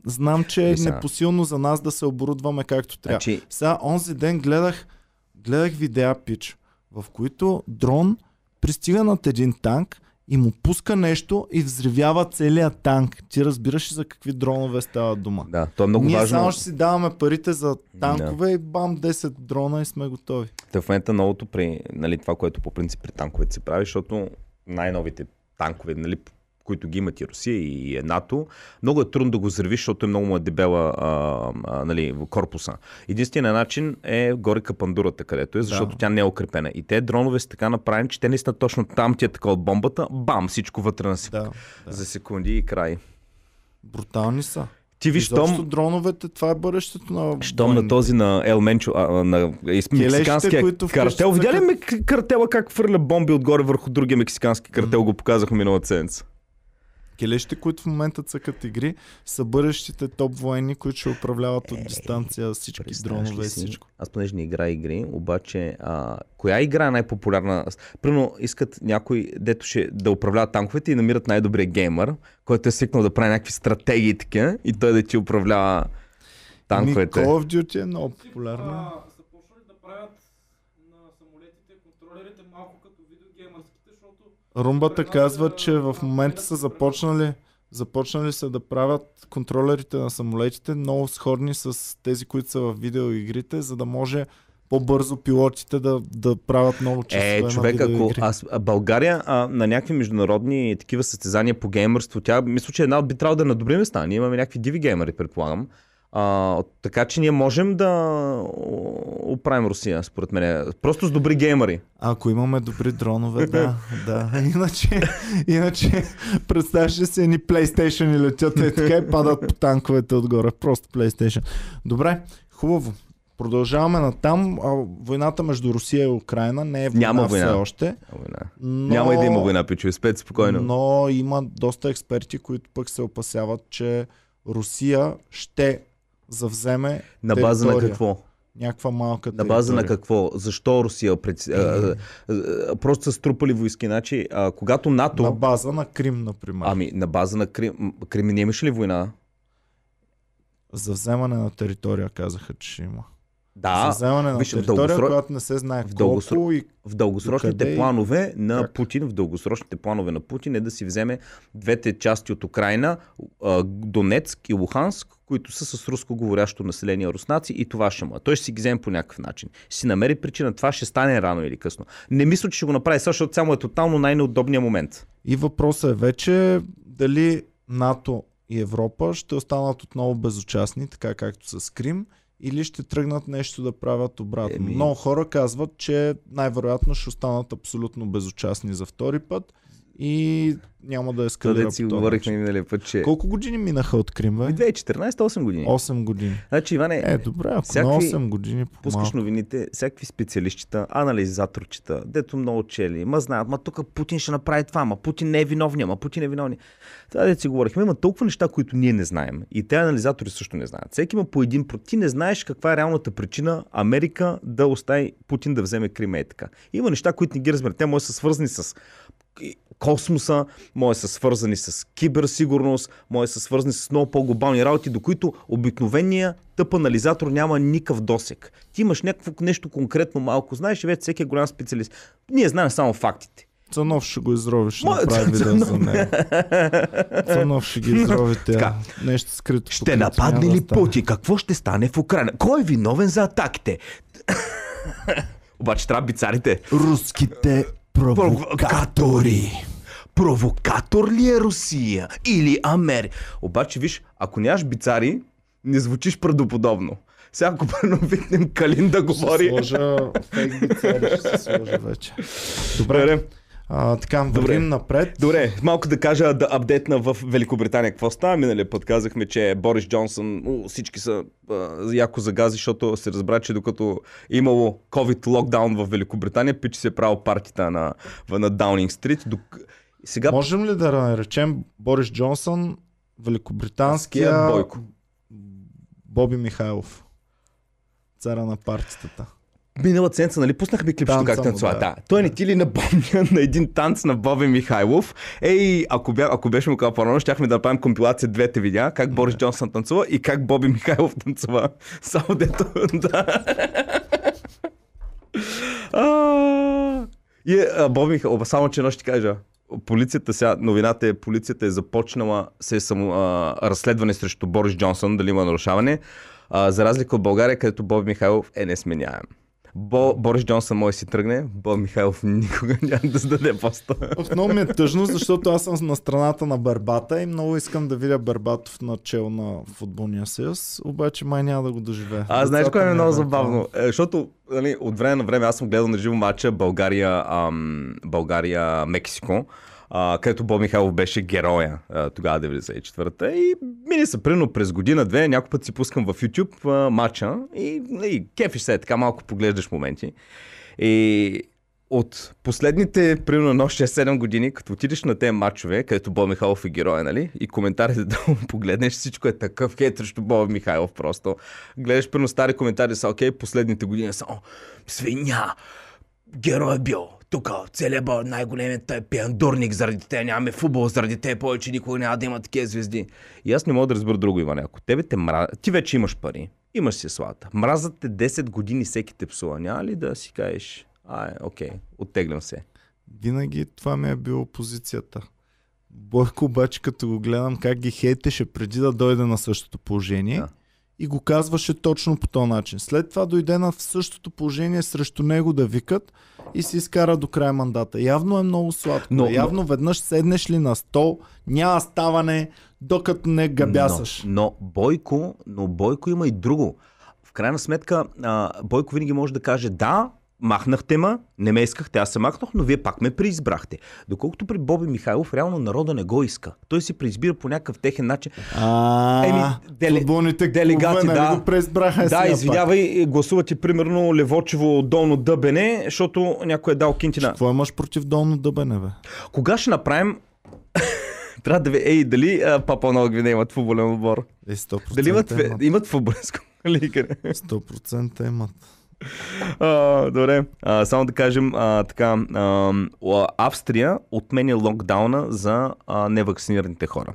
знам, че е непосилно за нас да се оборудваме както трябва. Значи... Сега, онзи ден гледах, гледах видеа пич в които дрон пристига над един танк и му пуска нещо и взривява целият танк. Ти разбираш за какви дронове става дума. Да, то е много Ние важно. само ще си даваме парите за танкове да. и бам 10 дрона и сме готови. Та в момента новото при нали, това, което по принцип при танковете се прави, защото най-новите танкове, нали, които ги имат и Русия и НАТО, много е трудно да го взривиш, защото е много му е дебела а, а, нали, корпуса. Единственият начин е горе капандурата, където е, защото да. тя не е укрепена. И те дронове са така направени, че те не са точно там, ти е така от бомбата, бам, всичко вътре на да, да. за секунди и край. Брутални са. Ти виж, том... дроновете, това е бъдещето на... Щом на този на Ел Менчо, а, на мексиканския картел. Видя ли ме картела как фърля бомби отгоре върху другия мексикански картел? Го показаха миналата седмица. Келещите, които в момента цъкат игри, са бъдещите топ военни, които ще управляват от дистанция всички дронове и всичко. Аз понеже не игра игри, обаче а, коя игра е най-популярна? Примерно искат някой, дето ще да управлява танковете и намират най-добрия геймър, който е свикнал да прави някакви стратегии така и той да ти управлява танковете. Call of Duty е много популярно. А, са почнали да правят на самолетите контролерите малко като видеогеймърските, защото Румбата казва, че в момента са започнали започнали са да правят контролерите на самолетите много сходни с тези, които са в видеоигрите, за да може по-бързо пилотите да, да правят много часове Е, на човек, ако видеоигри. аз, България а, на някакви международни такива състезания по геймърство, тя мисля, че една би трябвало да е на добри места. Ние имаме някакви диви геймери, предполагам. А, така че ние можем да оправим Русия, според мен. Просто с добри геймери. Ако имаме добри дронове, да, да. Иначе, иначе представяш ли се едни PlayStation и летят и така и падат по танковете отгоре. Просто PlayStation. Добре, хубаво. Продължаваме натам. А, Войната между Русия и Украина не е война, Няма война. все още. Война. Но... Няма и да има война, пичове. Спете спокойно. Но има доста експерти, които пък се опасяват, че Русия ще завземе на база на територия. какво? някаква малка На база на територия. какво? Защо Русия? Пред... А, а, просто са струпали войски. Значи, а, когато НАТО... На база на Крим, например. Ами, на база на Крим... Крим не имаше ли война? За вземане на територия казаха, че ще има. За Да, вземане на виж, територия, дългосро- която не се знае в колко дългосро- и в дългосрочните Докъде и планове на как? Путин, в дългосрочните планове на Путин е да си вземе двете части от Украина, Донецк и Луханск, които са с руско говорящо население руснаци и това ще му. е. Той ще си ги вземе по някакъв начин. Ще си намери причина. Това ще стане рано или късно. Не мисля, че ще го направи, защото само е тотално най-неудобният момент. И въпросът е вече дали НАТО и Европа ще останат отново безучастни, така както с Крим, или ще тръгнат нещо да правят обратно. Еми- Много хора казват, че най-вероятно ще останат абсолютно безучастни за втори път и няма да ескалира Къде по си говорихме миналия път, че... Колко години минаха от Крим, бе? 2014 8 години. 8 години. Значи, Иване, Е, добре, ако всякакви- на 8 години Пускаш по-малко. новините, всякакви специалистчета, анализаторчета, дето много чели, ма знаят, ма тук Путин ще направи това, ма Путин не е виновния, ма Путин е виновния. Това дето си говорихме, има толкова неща, които ние не знаем. И те анализатори също не знаят. Всеки има по един, про- ти не знаеш каква е реалната причина Америка да остави Путин да вземе Крим е така. Има неща, които не ги разберат. Те може да са свързани с космоса, може да са свързани с киберсигурност, може да са свързани с много по-глобални работи, до които обикновения тъп анализатор няма никакъв досек. Ти имаш някакво нещо конкретно малко, знаеш и вече всеки е голям специалист. Ние знаем само фактите. Цанов ще го изрови, ще Моят направи видео за него. Цанов ще ги изрови тя. Нещо скрито. Ще нападне ли да. Путин? Какво ще стане в Украина? Кой е виновен за атаките? Обаче трябва бицарите. Руските провокатори. Провокатор ли е Русия? Или Америка? Обаче, виж, ако нямаш бицари, не звучиш правдоподобно. Сега ако първо викнем Калин да Ще говори... сложа фейк бицари, ще се сложа вече. Добре, Добре, а, така, Добре. вървим напред. Добре, малко да кажа да апдейтна в Великобритания какво става. Миналия път казахме, че Борис Джонсън, у, всички са а, яко загази, защото се разбра, че докато имало COVID локдаун в Великобритания, пич се е правил партията на, на Даунинг Стрит. Док... Сега Можем ли да наречем Борис Джонсън великобританския Ския Бойко. Боби Михайлов? Цара на партитата. Миналата седмица, нали, пуснахме клипчето как танцува. да. Да. Той не ти ли напомня на един танц на Боби Михайлов? Ей, ако, бя, ако беше му казал по-рано, щяхме да направим компилация двете видеа, как Борис Джонсън танцува и как Боби Михайлов танцува. Само дето, да. А, И е, а, Боби Михайлов, само че едно ще кажа. Полицията сега, новината е, полицията е започнала се само, а, разследване срещу Борис Джонсън, дали има нарушаване, а, за разлика от България, където Боби Михайлов е несменяем. Бо, Борис Джонсън може да си тръгне, Боби Михайлов никога няма да сдаде поста. Много ми е тъжно, защото аз съм на страната на Бербата и много искам да видя Бербатов начало на футболния съюз, обаче май няма да го доживея. А, знаеш Децата кое е много забавно? Е, защото нали, от време на време аз съм гледал на живо матча България, ам, България Мексико. Където Боб Михайлов беше героя тогава 94-та и мини са примерно през година-две, някой път си пускам в YouTube а, матча и, и кефиш се, така малко поглеждаш моменти. И от последните, примерно, на 6-7 години, като отидеш на тези матчове, където Боб Михайлов е героя, нали? И коментарите да му погледнеш, всичко е такъв хейт Боб Михайлов просто. Гледаш, примерно, стари коментари са, окей, последните години са, о, свиня, герой е бил, тук целият бъл, най-големият е пиандурник заради те, нямаме футбол заради те, повече никога няма да има такива звезди. И аз не мога да разбера друго, Иван. Ако тебе те мра... ти вече имаш пари, имаш си славата. Мразът те 10 години всеки те псува. Няма ли да си кажеш, ай, окей, оттеглям се. Винаги това ми е било позицията. Бойко обаче, като го гледам как ги хейтеше преди да дойде на същото положение Да. И го казваше точно по този начин. След това дойде на в същото положение срещу него да викат и се изкара до края мандата. Явно е много сладко. Но- Но, Явно веднъж седнеш ли на стол, няма ставане, докато не габясаш. Но, но, Бойко, но Бойко има и друго. В крайна сметка, а, Бойко винаги може да каже да, махнахте ма, не ме искахте, аз се махнах, но вие пак ме преизбрахте. Доколкото при Боби Михайлов, реално народа не го иска. Той си преизбира по някакъв техен начин. А, Еми, дели- футболните делегати, клубове, да. го преизбраха да, сега пак. извинявай, гласувате примерно Левочево долно дъбене, защото някой е дал кинтина. Какво имаш против долно дъбене, бе? Кога ще направим... Трябва да ви... Ей, дали а, Папа Нова Гвинея имат футболен отбор? Е, 100% Дали имат, имат. имат футболска лига? 100% имат. А, добре, а, само да кажем а, така. А, Австрия отменя локдауна за а, невакцинираните хора.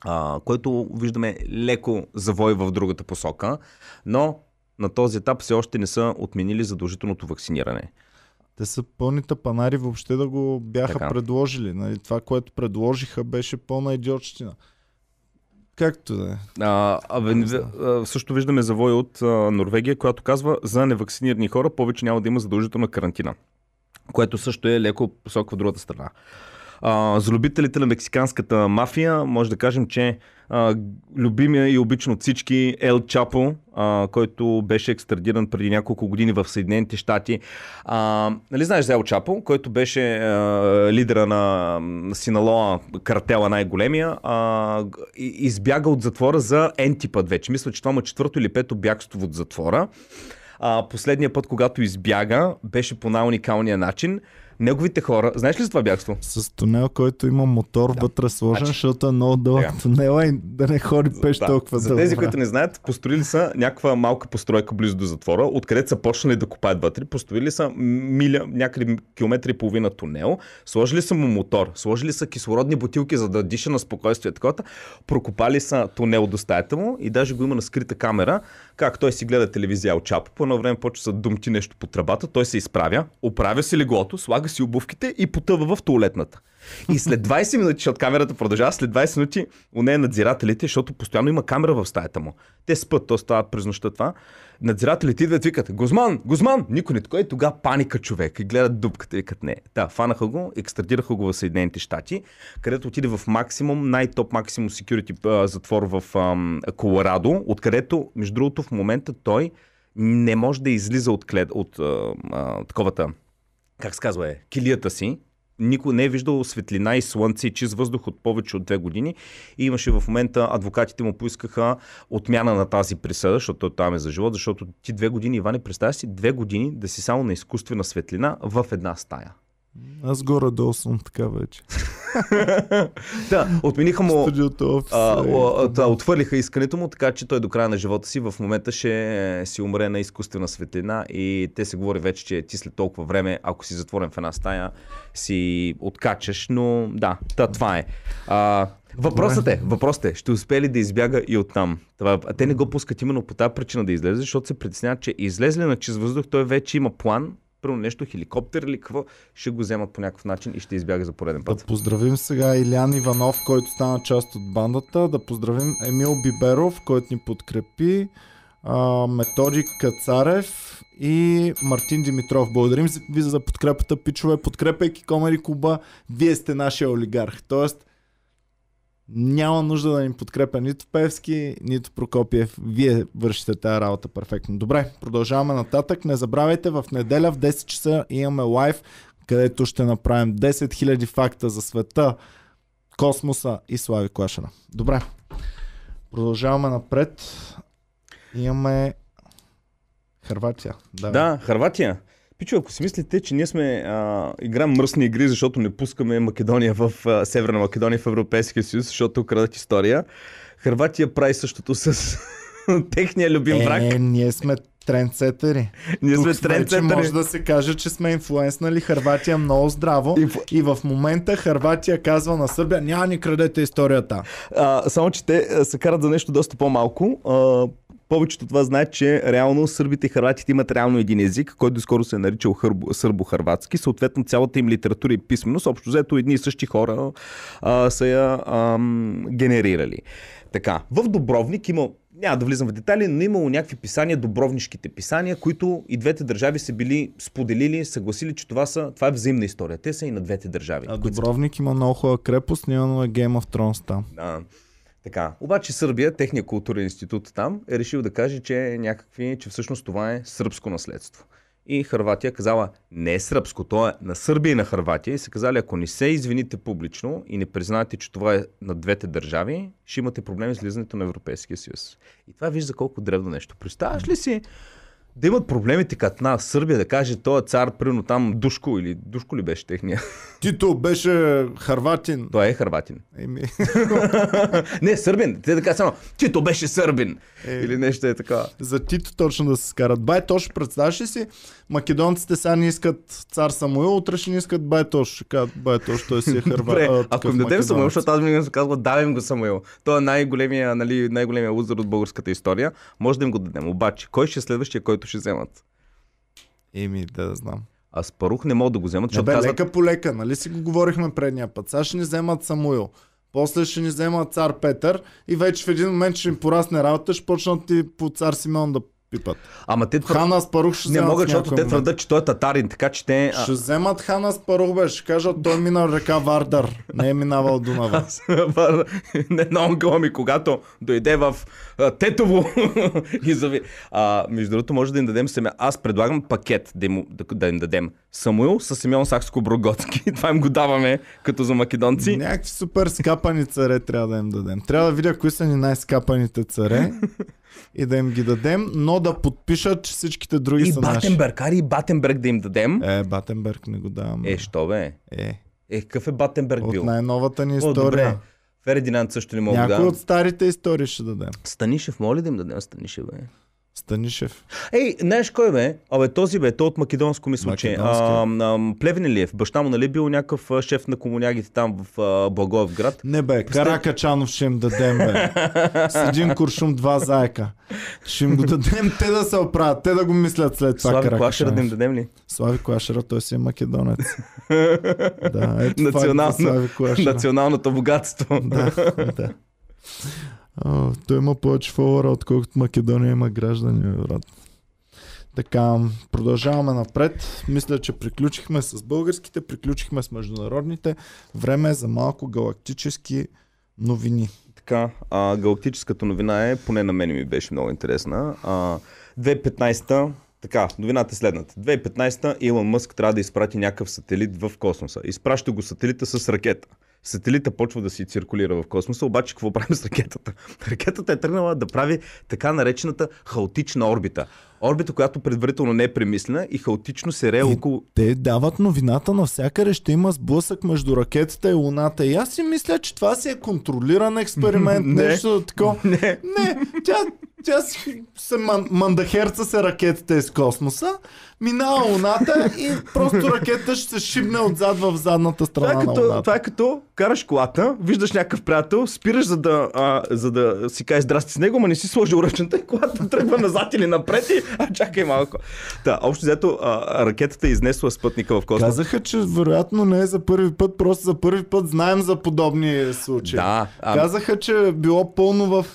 А, което виждаме леко завой в другата посока, но на този етап все още не са отменили задължителното вакциниране. Те са пълни тапанари въобще да го бяха Така. предложили. Нали? Това, което предложиха, беше пълна идиотщина. Както да е. А, а, Не ве- знам. а, също виждаме завой от а, Норвегия, която казва за невакцинирани хора повече няма да има задължителна карантина. Което също е леко посока в другата страна. А, за любителите на мексиканската мафия, може да кажем, че а, любимия и обичан от всички Ел Чапо, а, който беше екстрадиран преди няколко години в Съединените щати. А, нали знаеш за Ел Чапо, който беше а, лидера на Синалоа, картела най-големия, а, избяга от затвора за N път вече. Мисля, че това му е четвърто или пето бягство от затвора. А, последния път, когато избяга, беше по най-уникалния начин. Неговите хора, знаеш ли за това бягство? С тунел, който има мотор Да. вътре сложен, Значи- защото е много дълъг Така. тунела и да не ходи пеш Да. толкова За тези, които не знаят, построили са някаква малка постройка близо до затвора, откъдето са почнали да копаят вътре. Построили са миля, някъде километри и половина тунел, сложили са му мотор, сложили са кислородни бутилки, за да диша на спокойствие. Такова. Прокопали са тунел до стаята му и даже го има на скрита камера. Как той си гледа телевизия от Чапо, по едно време почва да думти нещо по тръбата, той се изправя, оправя си леглото, слага си обувките и потъва в туалетната. И след 20 минути, защото камерата продължава, след 20 минути у нея надзирателите, защото постоянно има камера в стаята му. Те спът, то става през нощта това. Надзирателите идват и викат, Гузман, Гузман, никой не такова. И тогава паника човек. И гледат дупката и викат не. Да, фанаха го, екстрадираха го в Съединените щати, където отиде в максимум, най-топ максимум security затвор в ам, Колорадо, откъдето, между другото, в момента той не може да излиза от, клед, от а, а, таковата, как се казва е, килията си, никой не е виждал светлина и слънце и чист въздух от повече от две години. И имаше в момента, адвокатите му поискаха отмяна на тази присъда, защото там е за живот, защото ти две години, Иване, представя си две години да си само на изкуствена светлина в една стая. Аз горе-долу съм така вече. Да, отмениха му... Студиото. А, о, да, отвърлиха искането му, така че той до края на живота си в момента ще си умре на изкуствена светлина и те се говори вече, че ти след толкова време, ако си затворен в една стая, си откачаш, но да, та, това е. А, въпросът е, въпросът е, ще успее ли да избяга и оттам? Това, а те не го пускат именно по тази причина да излезе, защото се притесняват, че излезли на чист въздух, той вече има план, примерно нещо, хеликоптер или какво, ще го вземат по някакъв начин и ще избяга за пореден Да път. поздравим сега Илян Иванов, който стана част от бандата. Да поздравим Емил Биберов, който ни подкрепи. Методик Кацарев и Мартин Димитров. Благодарим ви за подкрепата, пичове. Подкрепяйки Комери Куба, вие сте нашия олигарх. Тоест, няма нужда да ни подкрепя нито Певски, нито Прокопиев. Вие вършите тази работа перфектно. Добре, продължаваме нататък. Не забравяйте, в неделя в 10 часа имаме лайв, където ще направим 10 000 факта за света, космоса и Слави Клашера. Добре, продължаваме напред. Имаме Харватия. Да, Да, Харватия. Пичо, ако си мислите, че ние сме а, играем мръсни игри, защото не пускаме Македония в а, Северна Македония в Европейския съюз, защото украдат история, Харватия прави същото с техния любим враг. Е, ние сме Трендсетери. Ние сме вече трендсетери. може да се каже, че сме инфлуенснали Харватия много здраво. И- И в момента Харватия казва на Сърбия, няма ни крадете историята. А, само, че те се карат за нещо доста по-малко. А, повечето от вас знаят, че реално сърбите и харватите имат реално един език, който скоро се е наричал хърбо, сърбо-харватски. Съответно, цялата им литература и писменост, общо взето едни и същи хора а, са я ам, генерирали. Така, в Добровник има, няма да влизам в детайли, но имало някакви писания, добровнишките писания, които и двете държави са били споделили, съгласили, че това, са, това е взаимна история. Те са и на двете държави. А които са Добровник има много хубава крепост, няма на Game of Thrones там. а, така. Обаче Сърбия, техния културен институт там, е решил да каже, че е някакви, че всъщност това е сръбско наследство. И Харватия казала, не е сръбско, то е на Сърбия и на Харватия. И са казали, ако не се извините публично и не признаете, че това е на двете държави, ще имате проблеми с влизането на Европейския съюз. И това вижда колко древно нещо. Представяш ли си да имат проблеми така на Сърбия да каже, той е цар, примерно там Душко или Душко ли беше техния? Тито беше харватин. Той е харватин. Еми, не, сърбин. Те да кажат само, че то беше сърбин. Е. Или нещо е така. за Тито точно да се скарат. Бай Тош, представяш ли си, македонците сега не искат цар Самуил, утре ще не искат Бай Тош. Ще кажат Бай Тош, той си е харва. Добре, а, ако им дадем Самуил, защото аз винаги съм казвал, давай им го Самуил. Той е най-големия, нали, най-големия лузър от българската история. Може да им го дадем. Обаче, кой ще е следващия, който ще вземат? Еми, да, да знам. А Спарух не могат да го вземат, защото бе, казват, лека по лека, нали си го говорихме предния път. Сега ще ни вземат Самуил. После ще ни вземат цар Петър и вече в един момент ще им порасне работа, ще почнат и по цар Симеон да пипат. ама те твърдят, Хана Спарух ще не могат, защото те твърдят, че той е татарин, така че те... Ще вземат Хана Спарух, бе. Ще кажат, той е минал река Вардар. Не е минавал Дунава. не онкъла ми, когато дойде в Тетово и зави... А, между другото, може да им дадем семя. Аз предлагам пакет да им, да, да им дадем. Самуил с Симеон Сакско-Броготски. Това им го даваме като за македонци. Някакви супер скапани царе трябва да им дадем. Трябва да видя кои са ни най-скапаните царе и да им ги дадем, но да подпишат, че всичките други И са наши. Батенберг, ари и Батенберг да им дадем. Е, Батенберг не го давам. Е, що бе? Е, Е, какъв е Батенберг от бил? най-новата ни О, история. добре. Фердинанд също не мога да Някой от старите истории ще дадем. Станишев, моля да им дадем Станишев, бе? Станишев. Ей, знаеш кой бе? Абе, този бе, той от македонско мисля, че. Плевнелиев, баща му, нали бил някакъв шеф на комунягите там в а, Благоевград? Не бе, Каракачанов ще им дадем, бе. С един куршум, два заека. Ще им го дадем, те да се оправят, те да го мислят след това Слави Клашера да им дадем ли? Слави Клашера, той си е македонец. да, ето Национално- факт за Слави Клашера. Националното богатство. Да, да. Той има повече фолуара, отколкото Македония има граждани, брат. Така, продължаваме напред. Мисля, че приключихме с българските, приключихме с международните. Време е за малко галактически новини. Така, а, галактическата новина е, поне на мен ми беше много интересна. А, 2015 така, новината е следната. 2015 Илон Мъск трябва да изпрати някакъв сателит в космоса. Изпраща го сателита с ракета. Сателита почва да си циркулира в космоса, обаче какво правим с ракетата? Ракетата е тръгнала да прави така наречената хаотична орбита. Орбита, която предварително не е премислена и хаотично се рее И- около... Те дават новината навсякъде, ще има сблъсък между ракетата и Луната. И аз си мисля, че това си е контролиран експеримент, Не. нещо такова. Не, Не, тя, тя си, се ман, мандахерца се ракетата из космоса, минава Луната и просто ракетата ще се шибне отзад в задната Това страна е, на като, Луната. това е като караш колата, виждаш някакъв приятел, спираш за да, а, за да си кажеш здрасти с него, ма не си сложил ръчната и колата тръгва назад или напред и а, чакай малко. Да, общо взето а, ракетата е изнесла спътника в космоса. Казаха, че вероятно не е за първи път, просто за първи път знаем за подобни случаи. Да, а, Казаха, че е било пълно в...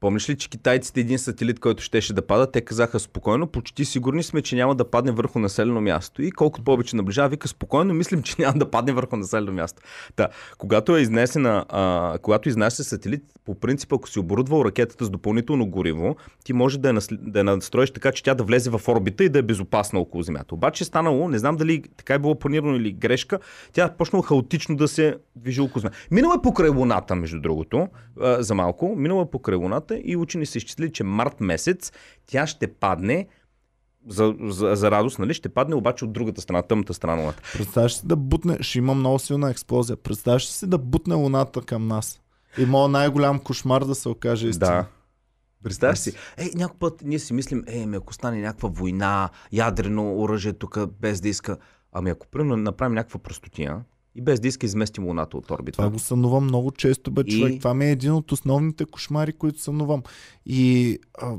помниш ли, че китайците един сателит, който щеше да пада, те казаха спокойно, почти сигурни сме, че няма да падне върху населено място. И колкото повече наближава, вика спокойно, мислим, че няма да падне върху населено място. Да, когато е изнесена, а, когато изнася сателит, по принцип, ако си оборудвал ракетата с допълнително гориво, ти може да я, да я настроиш така, че тя да влезе в орбита и да е безопасна около Земята. Обаче е станало, не знам дали така е било планирано или грешка, тя е почнала хаотично да се движи около Земята. Минала е покрай Луната, между другото, а, за малко, минала е покрай Луната и учени са изчислили, че март месец тя ще падне за, за, за радост, нали? Ще падне обаче от другата страна, тъмната страна на Луната. Представяш си да бутне, ще има много силна експлозия. Представяш си да бутне Луната към нас. И моят най-голям кошмар да се окаже истина. Да. Представяш си? Ей, някой път ние си мислим, ей, ами ако стане някаква война, ядрено оръжие тук без да иска. Ами ако примерно направим някаква простотия и без да иска изместим луната от орбита. Това го сънувам много често, бе, И- човек. Това ми е един от основните кошмари, които сънувам. И а,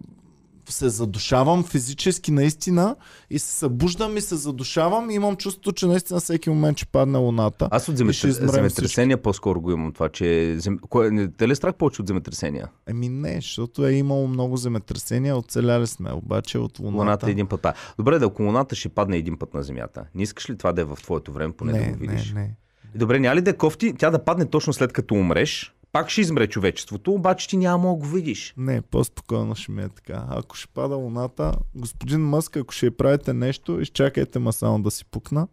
се задушавам физически наистина и се събуждам и се задушавам и имам чувството, че наистина всеки момент ще падне луната. Аз от земетресения по-скоро го имам това, че... Зем... Кое... Не те ли е страх повече от земетресения? Еми не, защото е имало много земетресения, оцеляли сме, обаче от луната... Луната е един път. Добре, да ако Луната ще падне един път на Земята, не искаш ли това да е в твоето време, поне не, да го видиш? Не, не. Добре, няма ли да е кофти тя да падне точно след като умреш? Пак ще измре човечеството, обаче ти няма да го видиш. Не, по-спокойно ще ми е така. Ако ще пада луната, господин Мъск, ако ще правите нещо, изчакайте ма само да си пукна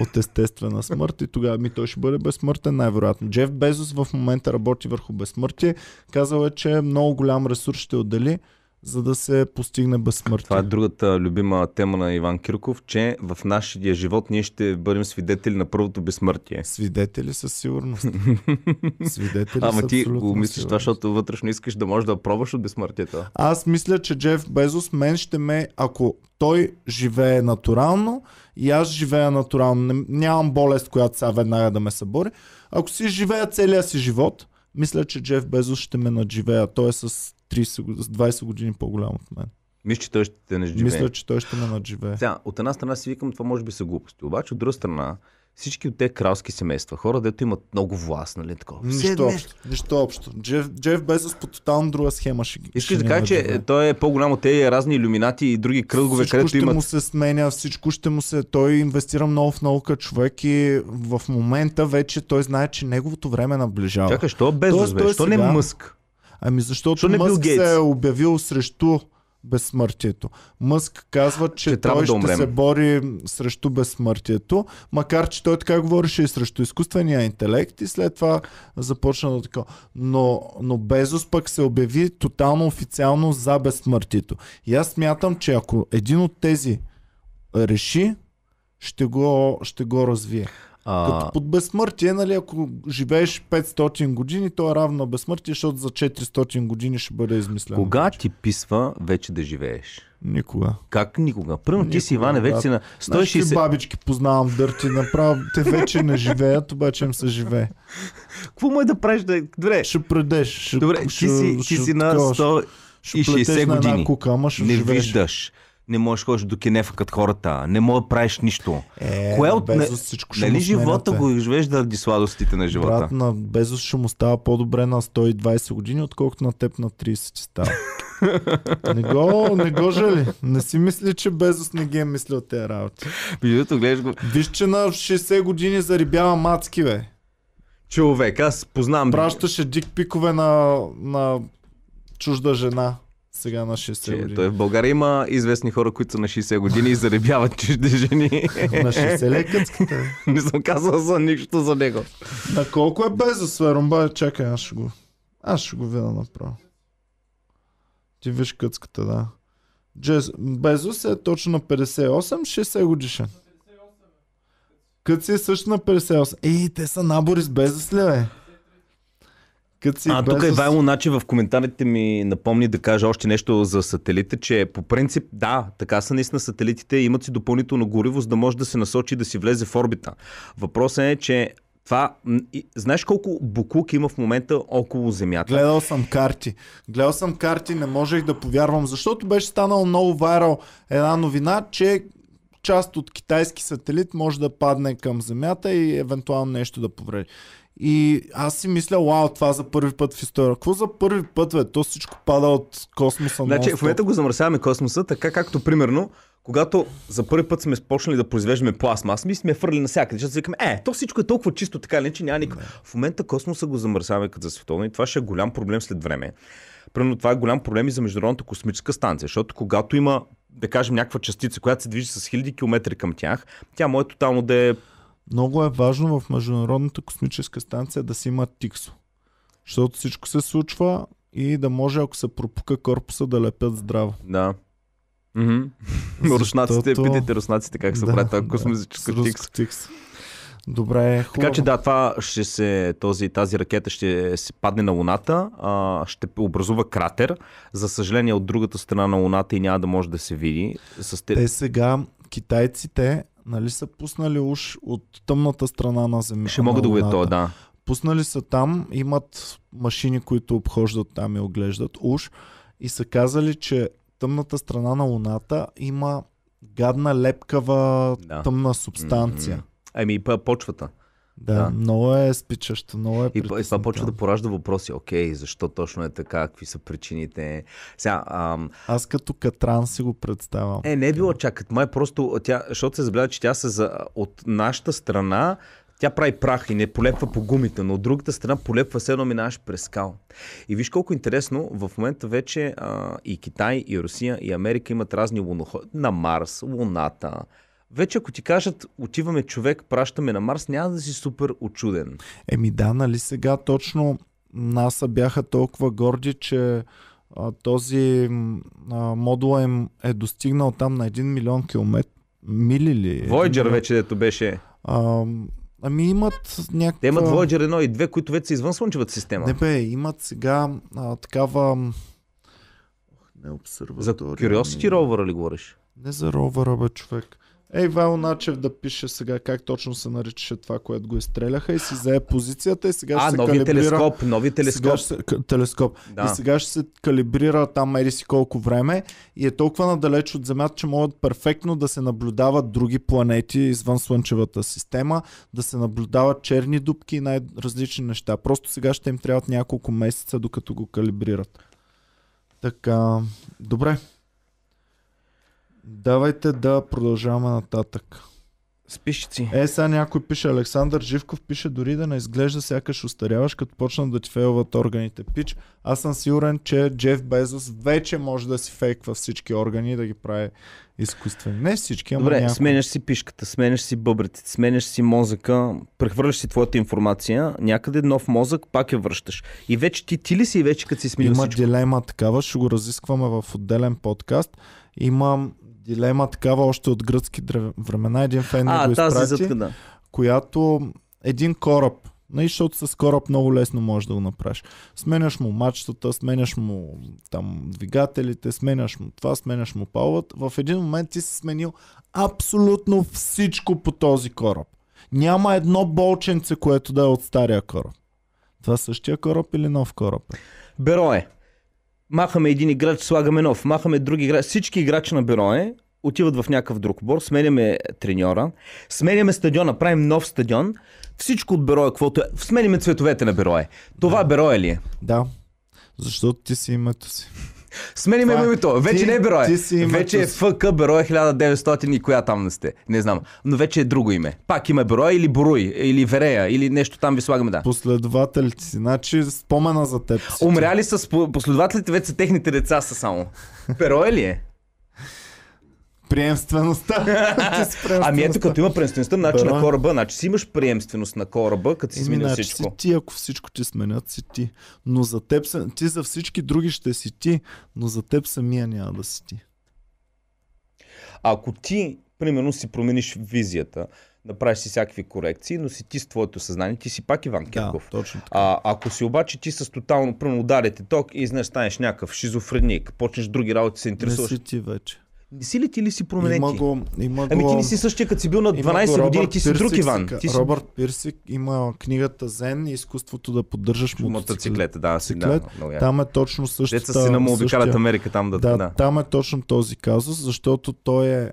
от естествена смърт и тогава ми той ще бъде безсмъртен най-вероятно. Джеф Безос в момента работи върху безсмъртие. Казал е, че много голям ресурс ще отдели, за да се постигне безсмъртие. Това е другата любима тема на Иван Кирков, че в нашия живот ние ще бъдем свидетели на първото безсмъртие. Свидетели със сигурност. Свидетели Ама ти го мислиш това, защото вътрешно искаш да можеш да пробваш от безсмъртието. Аз мисля, че Джеф Безос мен ще ме, ако той живее натурално и аз живея натурално, нямам болест, която сега веднага да ме събори, ако си живея целия си живот, мисля, че Джеф Безос ще ме надживея. Той е с 30, год- с 20 години по-голям от мен. Мисля, че той ще те не живее. Мисля, че той ще ме надживее. Сега, от една страна си викам, това може би са глупости. Обаче от друга страна, всички от те кралски семейства, хора, дето имат много власт, нали такова. Все Нищо общо. Нищо общо. Джеф, Джеф Безос по тотално друга схема ще ги Искаш ще да кажа, че надживее. той е по-голям от тези разни иллюминати и други кръгове, всичко където ще имат... му се сменя, всичко ще му се... Той инвестира много в наука човек и в момента вече той знае, че неговото време наближава. Чакай, що Безос, Тоест, бе? той Що не сега- Мъск? Ами защото не Бил Мъск Гейтс? се е обявил срещу безсмъртието. Мъск казва, че, Че той да ще се бори срещу безсмъртието, макар че той така говореше и срещу изкуствения интелект и след това започна да така. Но, но Безос пък се обяви тотално официално за безсмъртието. И аз смятам, че ако един от тези реши, ще го, ще го развие. А, Като под безсмъртие, нали, ако живееш 500 години, то е равно на безсмъртие, защото за 400 години ще бъде измислено. кога ти писва вече да живееш? Никога. Как никога? Първо ти си Иване, вече си на Знаеш, ти 160... бабички познавам дърти, направо те вече не живеят, обаче им се живее. Какво му е да правиш да... Добре, Ще предеш. Ще, добре ти, ще, си, ти ще си на такова, 160 ще една години. Кука, ама ще Не живееш. виждаш. Не можеш да ходиш до кенефа като хората. Не можеш да правиш нищо. Е, Кое от... Безос всичко ще нали живота го живееш заради сладостите на живота? Брат, на Безос ще му става по-добре на 120 години, отколкото на теб на 30 ти става. не, го, не го жали. Не си мисли, че Безос не ги е мислил тези работи. Гледаш го. Виж, че на 60 години зарибява мацки, бе. Човек, аз познавам... Пращаше дик пикове на, на чужда жена. Сега на 60 Че, години. той в България има известни хора, които са на 60 години и заребяват чужди жени. На 60 ли е къцката? бе? Не съм казал за нищо за него. На колко е Безос, бе, Румба? Чакай, аз ще го... Аз ще го видя направо. Ти виж къцката, да. Джез... Безос е точно на 58, 60 годишен. Къци е също на 58. Ей, те са набори с Безос ли, бе? Къци А, тук Ивайло Начи в коментарите ми напомни да кажа още нещо за сателите, че по принцип, да, така са наистина сателитите, имат си допълнително гориво, за да може да се насочи да си влезе в орбита. Въпросът е, че това, знаеш колко буклук има в момента около Земята? Гледал съм карти. Гледал съм карти, не можех да повярвам, защото беше станало много вайрал една новина, че част от китайски сателит може да падне към Земята и евентуално нещо да повреди. И аз си мисля, вау, това за първи път в история. Какво за първи път, бе? То всичко пада от космоса. Значи, в момента го замърсяваме космоса, така както примерно, когато за първи път сме почнали да произвеждаме пластмас, ми сме фърли навсякъде, защото викаме, е, то всичко е толкова чисто, така ли, че няма никакво. В момента космоса го замърсяваме като за световно и това ще е голям проблем след време. Примерно това е голям проблем и за Международната космическа станция, защото когато има, да кажем, някаква частица, която се движи с хиляди километри към тях, тя може тотално да е Много е важно в Международната космическа станция да си има тиксо. Защото всичко се случва и да може, ако се пропука корпуса, да лепят здраво. Да. Руснаците, Защото- питайте руснаците как се Да, прави това да, космическа руско тикс. тикс. Добре, хубаво. Така че да, това ще се, този, тази ракета ще се падне на Луната, а, ще образува кратер. За съжаление от другата страна на Луната и няма да може да се види. С те... Те сега, китайците, нали са пуснали уж от тъмната страна на Земята. Ще могат да го това, да. Пуснали са там, имат машини, които обхождат там и оглеждат уж и са казали, че тъмната страна на Луната има гадна, лепкава, Да. тъмна субстанция. Ами па- почвата. Да, Да. много е спичащо, много е И, и това почва да поражда въпроси. Окей, защо точно е така? Какви са причините? Сега, ам, Аз като катран си го представям. е, не е било чакат. Май просто, тя, защото се забелязва, че тя се за, от нашата страна тя прави прах и не полепва по гумите, но от другата страна полепва се едно минаваш през скал. И виж колко интересно, в момента вече а, и Китай, и Русия, и Америка имат разни луноходи. На Марс, Луната. Вече ако ти кажат, отиваме човек, пращаме на Марс, няма да си супер очуден. Еми да, нали сега точно НАСА бяха толкова горди, че а, този а, модул им е достигнал там на 1 милион километр. Мили ли? Voyager вече, дето беше. А, ами имат някаква... Те имат Voyager 1 и 2, които вече са извън Слънчевата система. Не бе, имат сега а, такава... Не За обсерватория. Curiosity ами- Rover ли говориш? Не за ровъра, бе, човек. Ей, Вайл Начев да пише сега как точно се наричаше това, което го изстреляха и си взе позицията и сега А, ще се новия калибрира... телескоп, новия телескоп. Сега ще се, телескоп. Да. И сега ще се калибрира там мери си колко време и е толкова надалеч от Земята, че могат перфектно да се наблюдават други планети извън Слънчевата система, да се наблюдават черни дубки и най-различни неща. Просто сега ще им трябват няколко месеца, докато го калибрират. Така, добре. Давайте да продължаваме нататък. Спишци. Е, сега някой пише, Александър Живков пише, дори да не изглежда сякаш устаряваш, като почнат да ти фейлват органите. Пич, аз съм сигурен, че Джеф Безос вече може да си фейква всички органи и да ги прави изкуствени. Не всички, ама Добре, някои. сменяш си пишката, сменяш си бъбрите, сменяш си мозъка, прехвърляш си твоята информация, някъде нов мозък, пак я връщаш. И вече ти, ти ли си вече като си сменил Има всичко? дилема такава, ще го разискваме в отделен подкаст. Има дилема такава още от гръцки времена. Един фен А, го изпрати. зад да. която един кораб, нали, защото с кораб много лесно можеш да го направиш. Сменяш му мачтата, сменяш му там двигателите, сменяш му това, сменяш му палът. В един момент ти си сменил абсолютно всичко по този кораб. Няма едно болченце, което да е от стария кораб. Това същия кораб или нов кораб? е? Е. Махаме един играч, слагаме нов. Махаме други играч. Всички играчи на Беро е отиват в някакъв друг отбор, сменяме треньора, сменяме стадиона, правим нов стадион. Всичко от Берое, каквото е. Сменяме цветовете на Берое. Това Берое ли е? Да. Защото ти си името си. Сменяме Това- името. Вече ти- не е името Вече е. ФК Берое 1900 и коя там не сте. Не знам. Но вече е друго име. Пак има Берое или Боруй, или Верея, или нещо там ви слагаме да. Последователите си. Значи спомена за теб. Умряли с по- последователите, вече са техните деца са само. Берое ли е? Приемствеността. Ти си Ами ето като има приемствеността, значи на кораба, значи си имаш приемственост на кораба, като си сменил значи всичко. си ти, ако всичко ти сменят, си ти. Но за теб, ти за всички други ще си ти, но за теб самия няма да си ти. Ако ти, примерно, си промениш визията, направиш си всякакви корекции, но си ти с твоето съзнание, ти си пак Иван Да, Кирков. точно така. А, ако си обаче ти с тотално, примерно, ударите ток и изнеш станеш някакъв шизофреник, почнеш други работи, се Не интересуваш. си ти вече. Не си ли ти ли си променен Има го, има Ами ти не си същия, като си бил на има 12 го години, Робърт ти си друг Пирсик, Иван. ка- Ти си Робърт Пирсик има книгата Зен и изкуството да поддържаш мотоцикл. мотоциклета, да, си, да, Мотоциклет. яко. Там е точно същата. Деца сина му обикалят Америка там да... Да, да. там е точно този казус, защото той е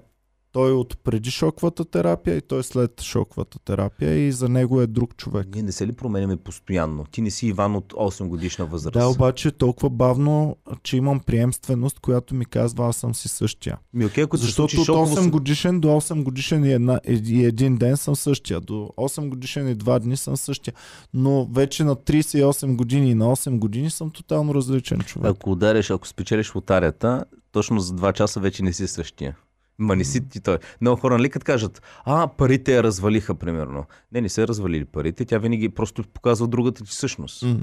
той е от преди шоковата терапия и той е след шоковата терапия и за него е друг човек. Ние не се ли променяме постоянно? Ти не си Иван от 8 годишна възраст. Да, обаче толкова бавно, че имам приемственост, която ми казва аз съм си същия. Ми, окей, ако Защото от шоково 8 съ- годишен до 8 годишен и, една, и един ден съм същия. До 8 годишен и 2 дни съм същия. Но вече на 38 години и на 8 години съм тотално различен човек. Ако удариш, ако спечелиш лотарията, точно за 2 часа вече не си същия. Ма не си ти той. Много хора, нали като кажат, а, парите я развалиха, примерно. Не, не се развалили парите, тя винаги просто показва другата ти същност. М.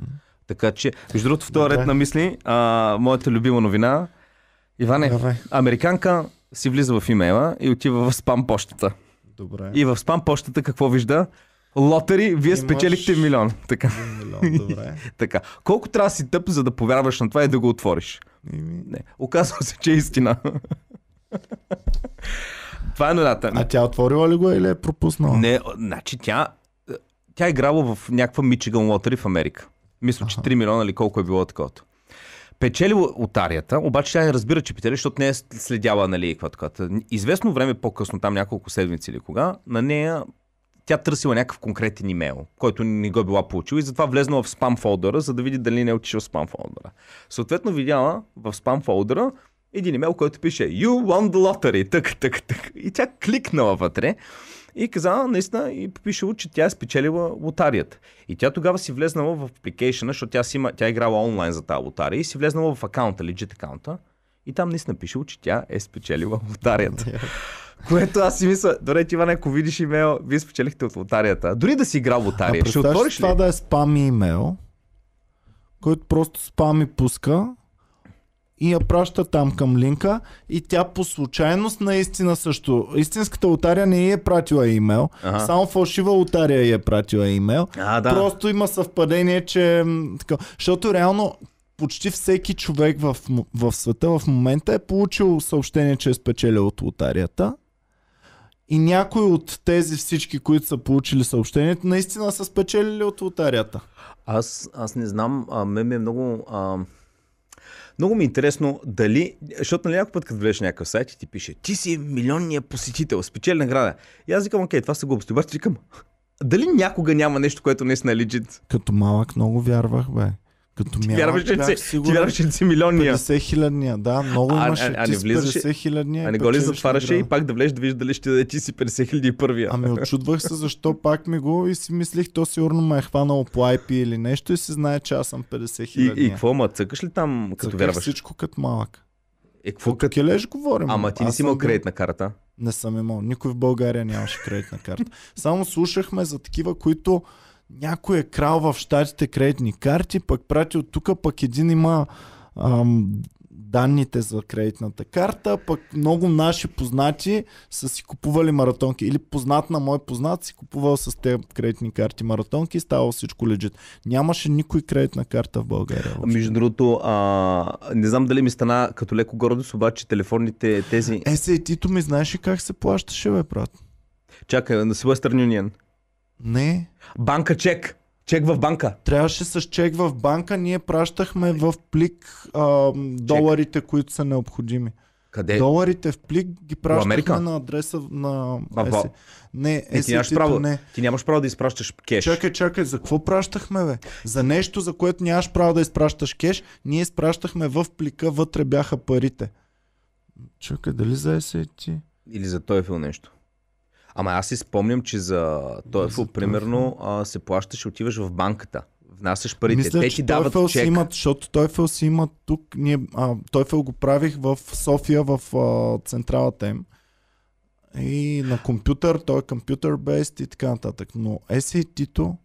Така че, между другото, в този ред на мисли, а, моята любима новина, Иване, Давай. американка си влиза в имейла и отива в спам почтата. Добре. И в спам почтата какво вижда? Лотари, вие Имаш- спечелихте милион. Така, милион, добре. така. Колко трябва да си тъп, за да повярваш на това и да го отвориш? Еми, Не. Оказва се, че е истина. Това е новината. А тя отворила ли го или е пропуснала? Не, значи тя, тя е играла в някаква Мичиган лотари в Америка. Мисля, че 3 милиона или колко е било такова. Печели лотарията, обаче тя не разбира, че печели, защото не е следяла, нали, каква такова. Известно време по-късно, там няколко седмици или кога, на нея тя търсила някакъв конкретен имейл, който не го е била получила и затова влезнала в спам фолдъра, за да види дали не е отишъл в спам фолдъра. Съответно видяла в спам фолдъра един имейл, който пише You won the lottery, так, так, так. И тя кликнала вътре и казала наистина и пишело, че тя е спечелила лотарията. И тя тогава си влезнала в апликейшена, защото тя, си има, тя е играла онлайн за тази лотария и си влезнала в акаунта, legit акаунта. И там наистина пишело, че тя е спечелила лотарията. Което аз си мисля, добре, ти Иван, ако видиш имейл, вие спечелихте от лотарията. Дори да си играл А лотария, ще представяш отвориш ли ли? това да е спам имейл, който просто спам и пуска и я праща там към линка и тя по случайност наистина също. Истинската лотария не е пратила имейл, Ага. само фалшива лотария й е пратила имейл. А, да. Просто има съвпадение, че... Така, защото реално почти всеки човек в, в света в момента е получил съобщение, че е спечелил от лотарията. И някои от тези всички, които са получили съобщението, наистина са спечелили от лотарията. Аз, аз не знам, а, ме ми е много... А, много ми е интересно дали, защото нали някой път като влезеш някакъв сайт и ти пише, ти си милионния посетител, спечели награда. И аз викам, окей, това са глупости. Обаче викам, дали някога няма нещо, което наистина е легит? Като малък много вярвах, бе. Като Ти вярваш, че бях си, ти вярваш, че си милионния. 50 хилядния, да, много А- имаше. а- а не с влизаше- 50 хилядния. А не го ли затваряше и пак да влезеш да виждаш дали ще даде ти си 50 хиляди първия. Ами очудвах се защо пак ми го и си мислих, то сигурно ме е хванало по IP или нещо и си знае, че аз съм 50 и, хиляди. и какво, ма цъкаш ли там, като вярваш? всичко като малък. Е, какво Като келеш говорим. Ама ти не си имал кредитна карта. Не съм имал. Никой в България нямаше кредитна карта. Само слушахме за такива, които някой е крал в щатите кредитни карти, пък прати от тук, пък един има ам, данните за кредитната карта, пък много наши познати са си купували маратонки. Или познат на мой познат си купувал с те кредитни карти маратонки и ставало всичко лежит. Нямаше никой кредитна карта в България. въобще. Между другото, а, не знам дали ми стана като леко гордост, обаче телефонните тези... Е, се, тито ми знаеш ли как се плащаше, бе, брат? Чакай, на Western Union. Не. Банка чек. Чек в банка. Трябваше с чек в банка, ние пращахме в плик а, доларите, които са необходими. Къде? Доларите в плик ги пращахме на адреса на... А, ЕС. в- Не, Не, ти нямаш право. не. Ти нямаш право да изпращаш кеш. Чакай, чакай, за какво пращахме, бе? За нещо, за което нямаш право да изпращаш кеш, ние изпращахме в плика, вътре бяха парите. Чакай, дали за SAT? Или за TOEFL нещо. Ама аз си спомням, че за TOEFL, за примерно, а, се плащаш, отиваш в банката. Внасяш парите. Мисля, Те ти дават TOEFL чек. имат, защото TOEFL си имат тук, ние, а, TOEFL го правих в София, в а, централата им. И на компютър, той е компютър based и така нататък. Но SAT-то,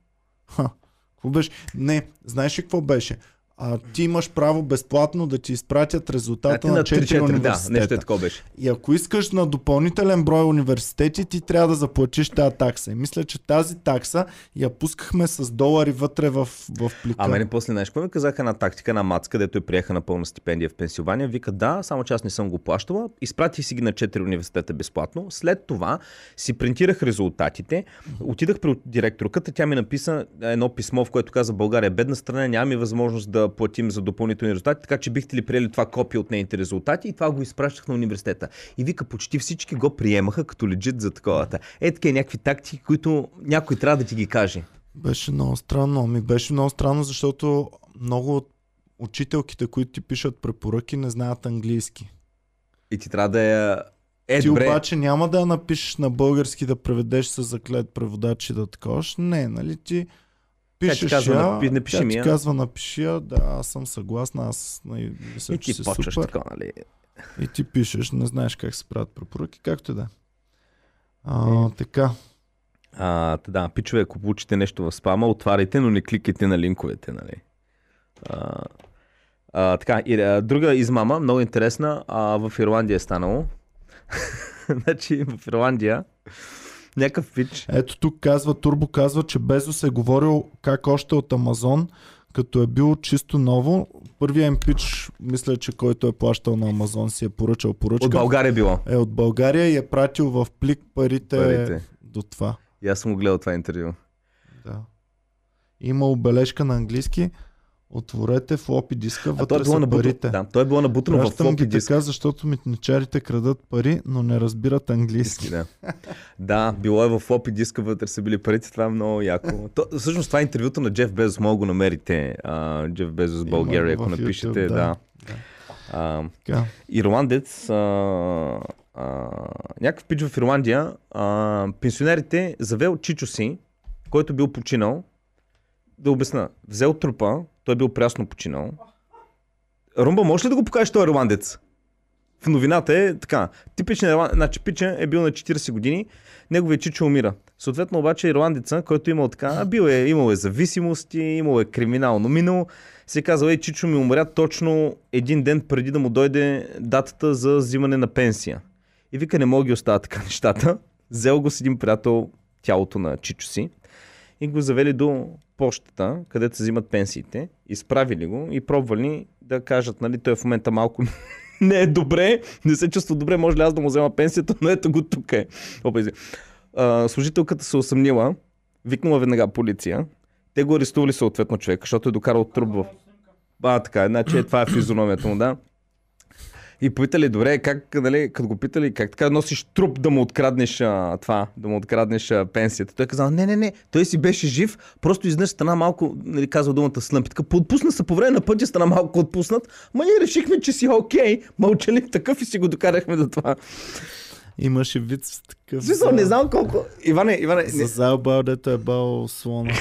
ха, какво беше? Не, знаеш ли какво беше? А, ти имаш право безплатно да ти изпратят резултата на на 4 3-4, да, университета. нещо е такова беше. И ако искаш на допълнителен брой университети, ти трябва да заплатиш тази такса. И мисля, че тази такса я пускахме с долари вътре в, в плика. А мене после какво ми казаха една тактика на Мац, където я приеха на пълна стипендия в Пенсилвания. Вика, да, само че аз не съм го плащала. Изпратих си ги на 4 университета безплатно. След това си принтирах резултатите. Отидах при директорката, тя ми написа едно писмо, в което каза България е бедна страна, нямаме възможност да платим за допълнителни резултати, така че бихте ли приели това копие от нейните резултати и това го изпращах на университета. И вика, почти всички го приемаха като легит за таковата. Е, така някакви тактики, които някой трябва да ти ги каже. Беше много странно. Ми беше много странно, защото много от учителките, които ти пишат препоръки, не знаят английски. И ти трябва да я... Е, ти добре. обаче няма да я напишеш на български да преведеш с заклет преводач и да таковаш. Не, нали ти пишеш казва, я, напи- напиши тя ми ти я. казва напиши я, да, аз съм съгласна, аз нали, мисля, И че ти си почваш супер. така, нали? И ти пишеш, не знаеш как се правят препоръки, както и да е. А, така. А, да, пичове, ако получите нещо в спама, отваряйте, но не кликайте на линковете, нали? А, а, така, и, а, друга измама, много интересна, а, в Ирландия е станало. значи, в Ирландия Някакъв пич. Ето тук казва, Турбо казва, че Безос е говорил как още от Амазон, като е бил чисто ново. Първият им пич, мисля, че който е плащал на Амазон си е поръчал поръчка. От България било. Е от България и е пратил в плик парите, Парите. до това. И аз съм го гледал това интервю. Да. Има обележка на английски. Отворете флопи диска, А той вътре е било са набутано, парите. да, той е било набутано в флопи ги диск. така, защото митничарите крадат пари, но не разбират английски. Да. да, било е в флопи диска, вътре са били парите, това е много яко. То, всъщност това е интервюто на Джеф Безос, мога го намерите. А, Джеф Безос Има България, ако в напишете. YouTube, да. да. А, Така. ирландец, а, а, някакъв пич в Ирландия, а, пенсионерите завел чичо си, който бил починал, да обясна, взел трупа, той е бил прясно починал. Румба, можеш ли да го покажеш този ирландец? В новината е така. Типичен ирландец, значи пича е бил на 40 години, неговият чичо умира. Съответно обаче ирландеца, който е имал така, бил е, имал е зависимости, имал е криминално минало, се казва, ей, Чичо ми умря точно един ден преди да му дойде датата за взимане на пенсия. И вика, не мога ги оставя така нещата. Взел го с един приятел тялото на Чичо си и го завели до почтата, където се взимат пенсиите. Изправили го и пробвали да кажат, нали, той в момента малко не е добре, не се чувства добре, може ли аз да му взема пенсията, но ето го тук е. Опа. А, служителката се усъмнила, викнала веднага полиция. Те го арестували съответно човек, защото е докарал труп в... А, така, значи е, това е физиономията му, да. И попитали, добре, как, нали, като го питали, как така носиш труп да му откраднеш а, това, да му откраднеш а, пенсията. Той казал, не, не, не, той си беше жив, просто изнес стана малко, нали, казва думата слъмпи. Така, поотпусна се по време на пътя, стана малко отпуснат, ма ние решихме, че си окей, мълчали такъв и си го докарахме до това. Имаше вид с такъв. Смисъл, не знам колко. Иване, Иване, За не... Заобал, дето е бал слона.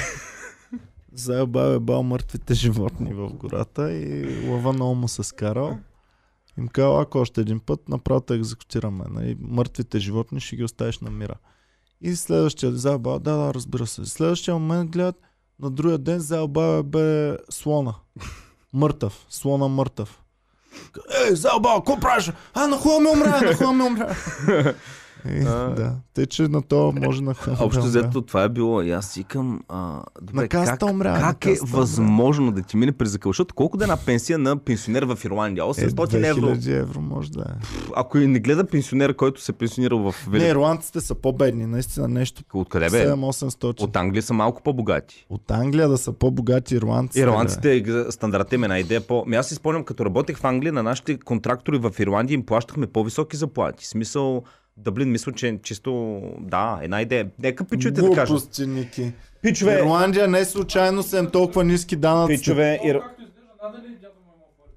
Заобал е бал мъртвите животни в гората и лъва много му се скарал. Им казал, ако още един път, направо те екзекутираме. Нали? Мъртвите животни ще ги оставиш на мира. И следващия Заобал, да, да, разбира се. Следващия момент гледат, на другия ден Заобал е бе слона. Мъртъв. Слона мъртъв. Ей, Заобал, какво правиш? А, на хуя ме умря, на хуя ме умря. И, да. Те, че на то може на хуя Общо взето това е било. И аз викам, а, добре, На как, умря, на как е възможно да ти мине през закъл? Защото колко да е една пенсия на пенсионер в Ирландия? Е, 800 евро. 2000 евро може да е. Ако и не гледа пенсионер, който се е пенсионирал в Не, Велик... ирландците са по-бедни, наистина нещо. Откъде бе? 7-800. От Англия са малко по-богати. От Англия да са по-богати ирландците. Ирландците, стандартът им е една идея по... Ми аз си спомням, като работех в Англия, на нашите контрактори в Ирландия им плащахме по-високи заплати. В смисъл, Дъблин, мисля, че чисто, да, една идея. Нека пичовете да кажат. Глупости, Ники. Пичове, Ирландия не случайно са им толкова ниски данъци. пичове, Ир...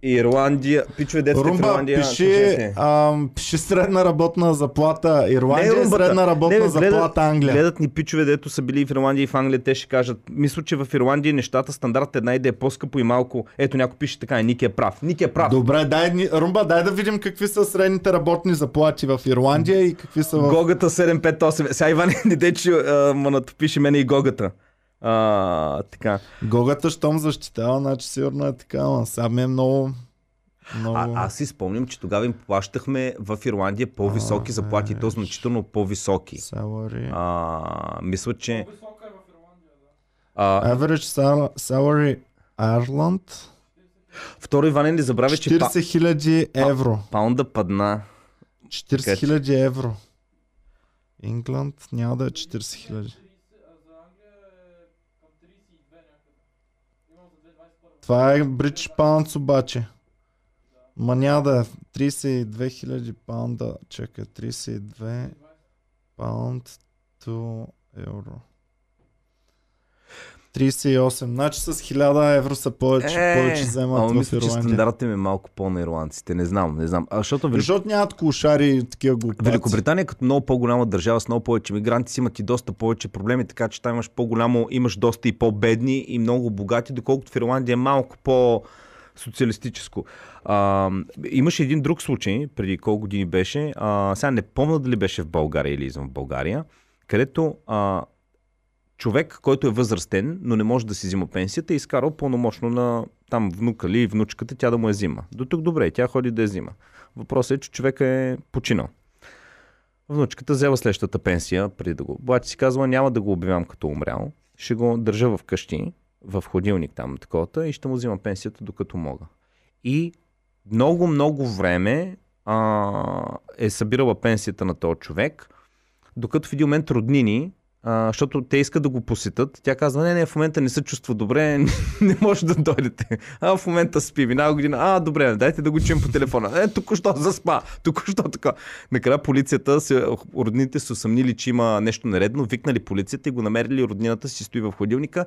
Ирландия, пичове детски в Румба, Ирландия. пиши, ам, пиши средна работна заплата. Ирландия е румбата. средна работна Не, бе, заплата Англия. Гледат ни пичове, дето са били в Ирландия и в Англия, те ще кажат, мисля, че в Ирландия нещата стандарт една идея е по-скъпо и малко. Ето някой пише така, Ники е прав. Ники е прав. Добре, дай, ни- Румба, дай да видим какви са средните работни заплати в Ирландия и какви са в... Гогата 758. Сега Иван не а, ма натопише мене и Гогата. А, така. Гогата, щом защитава, значи сигурно е така, но сега ми е много... много... А, аз си спомням, че тогава им плащахме в Ирландия по-високи А, заплати, и то е. значително по-високи. Salary. А, мисля, че... По-висока е в Ирландия, да. А, Average sal- salary Ireland второ, Иване, не забравя, че 40 па, 000 евро. паунда падна. 40 Така че- 000 евро. Ингланд няма да е 40 000. 30, а за Англия е към 32 някъде. Имам за 2021. Това е British Pounds обаче. Ма няма да е 32 000 паунда. Чакай, 32 паунд to евро. 38. Значи с 1000 евро са повече, повече вземат ама в мисля, че Ирландия. стандартът им е малко по-на ирландците. Не знам, не знам. А, защото Велик... Защото нямат клошари и такива глупаци. Великобритания като много по-голяма държава с много повече мигранти си имат и доста повече проблеми, така че там имаш по-голямо, имаш доста и по-бедни и много богати, доколкото в Ирландия е малко по социалистическо. А, имаше един друг случай, преди колко години беше, а, сега не помня дали беше в България или извън България, където а, човек, който е възрастен, но не може да си взима пенсията, е изкарал пълномощно на там внука ли, внучката, тя да му я взима. До тук добре, тя ходи да я взима. Въпросът е, че човек е починал. Внучката взела следващата пенсия, преди да го. Бати си казала, няма да го обявявам като умрял. Ще го държа в къщи, в ходилник там, такова, и ще му взимам пенсията докато мога. И много, много време а, е събирала пенсията на този човек, докато в един момент роднини, а, защото те искат да го посетят, тя казва, не, не, в момента не се чувства добре, не може да дойдете. А в момента спи, минава година, а, добре, дайте да го чуем по телефона. Е, току-що заспа, току-що така. Накрая полицията, се, роднините са съмнили, че има нещо нередно, викнали полицията и го намерили, роднината си стои в ходилника.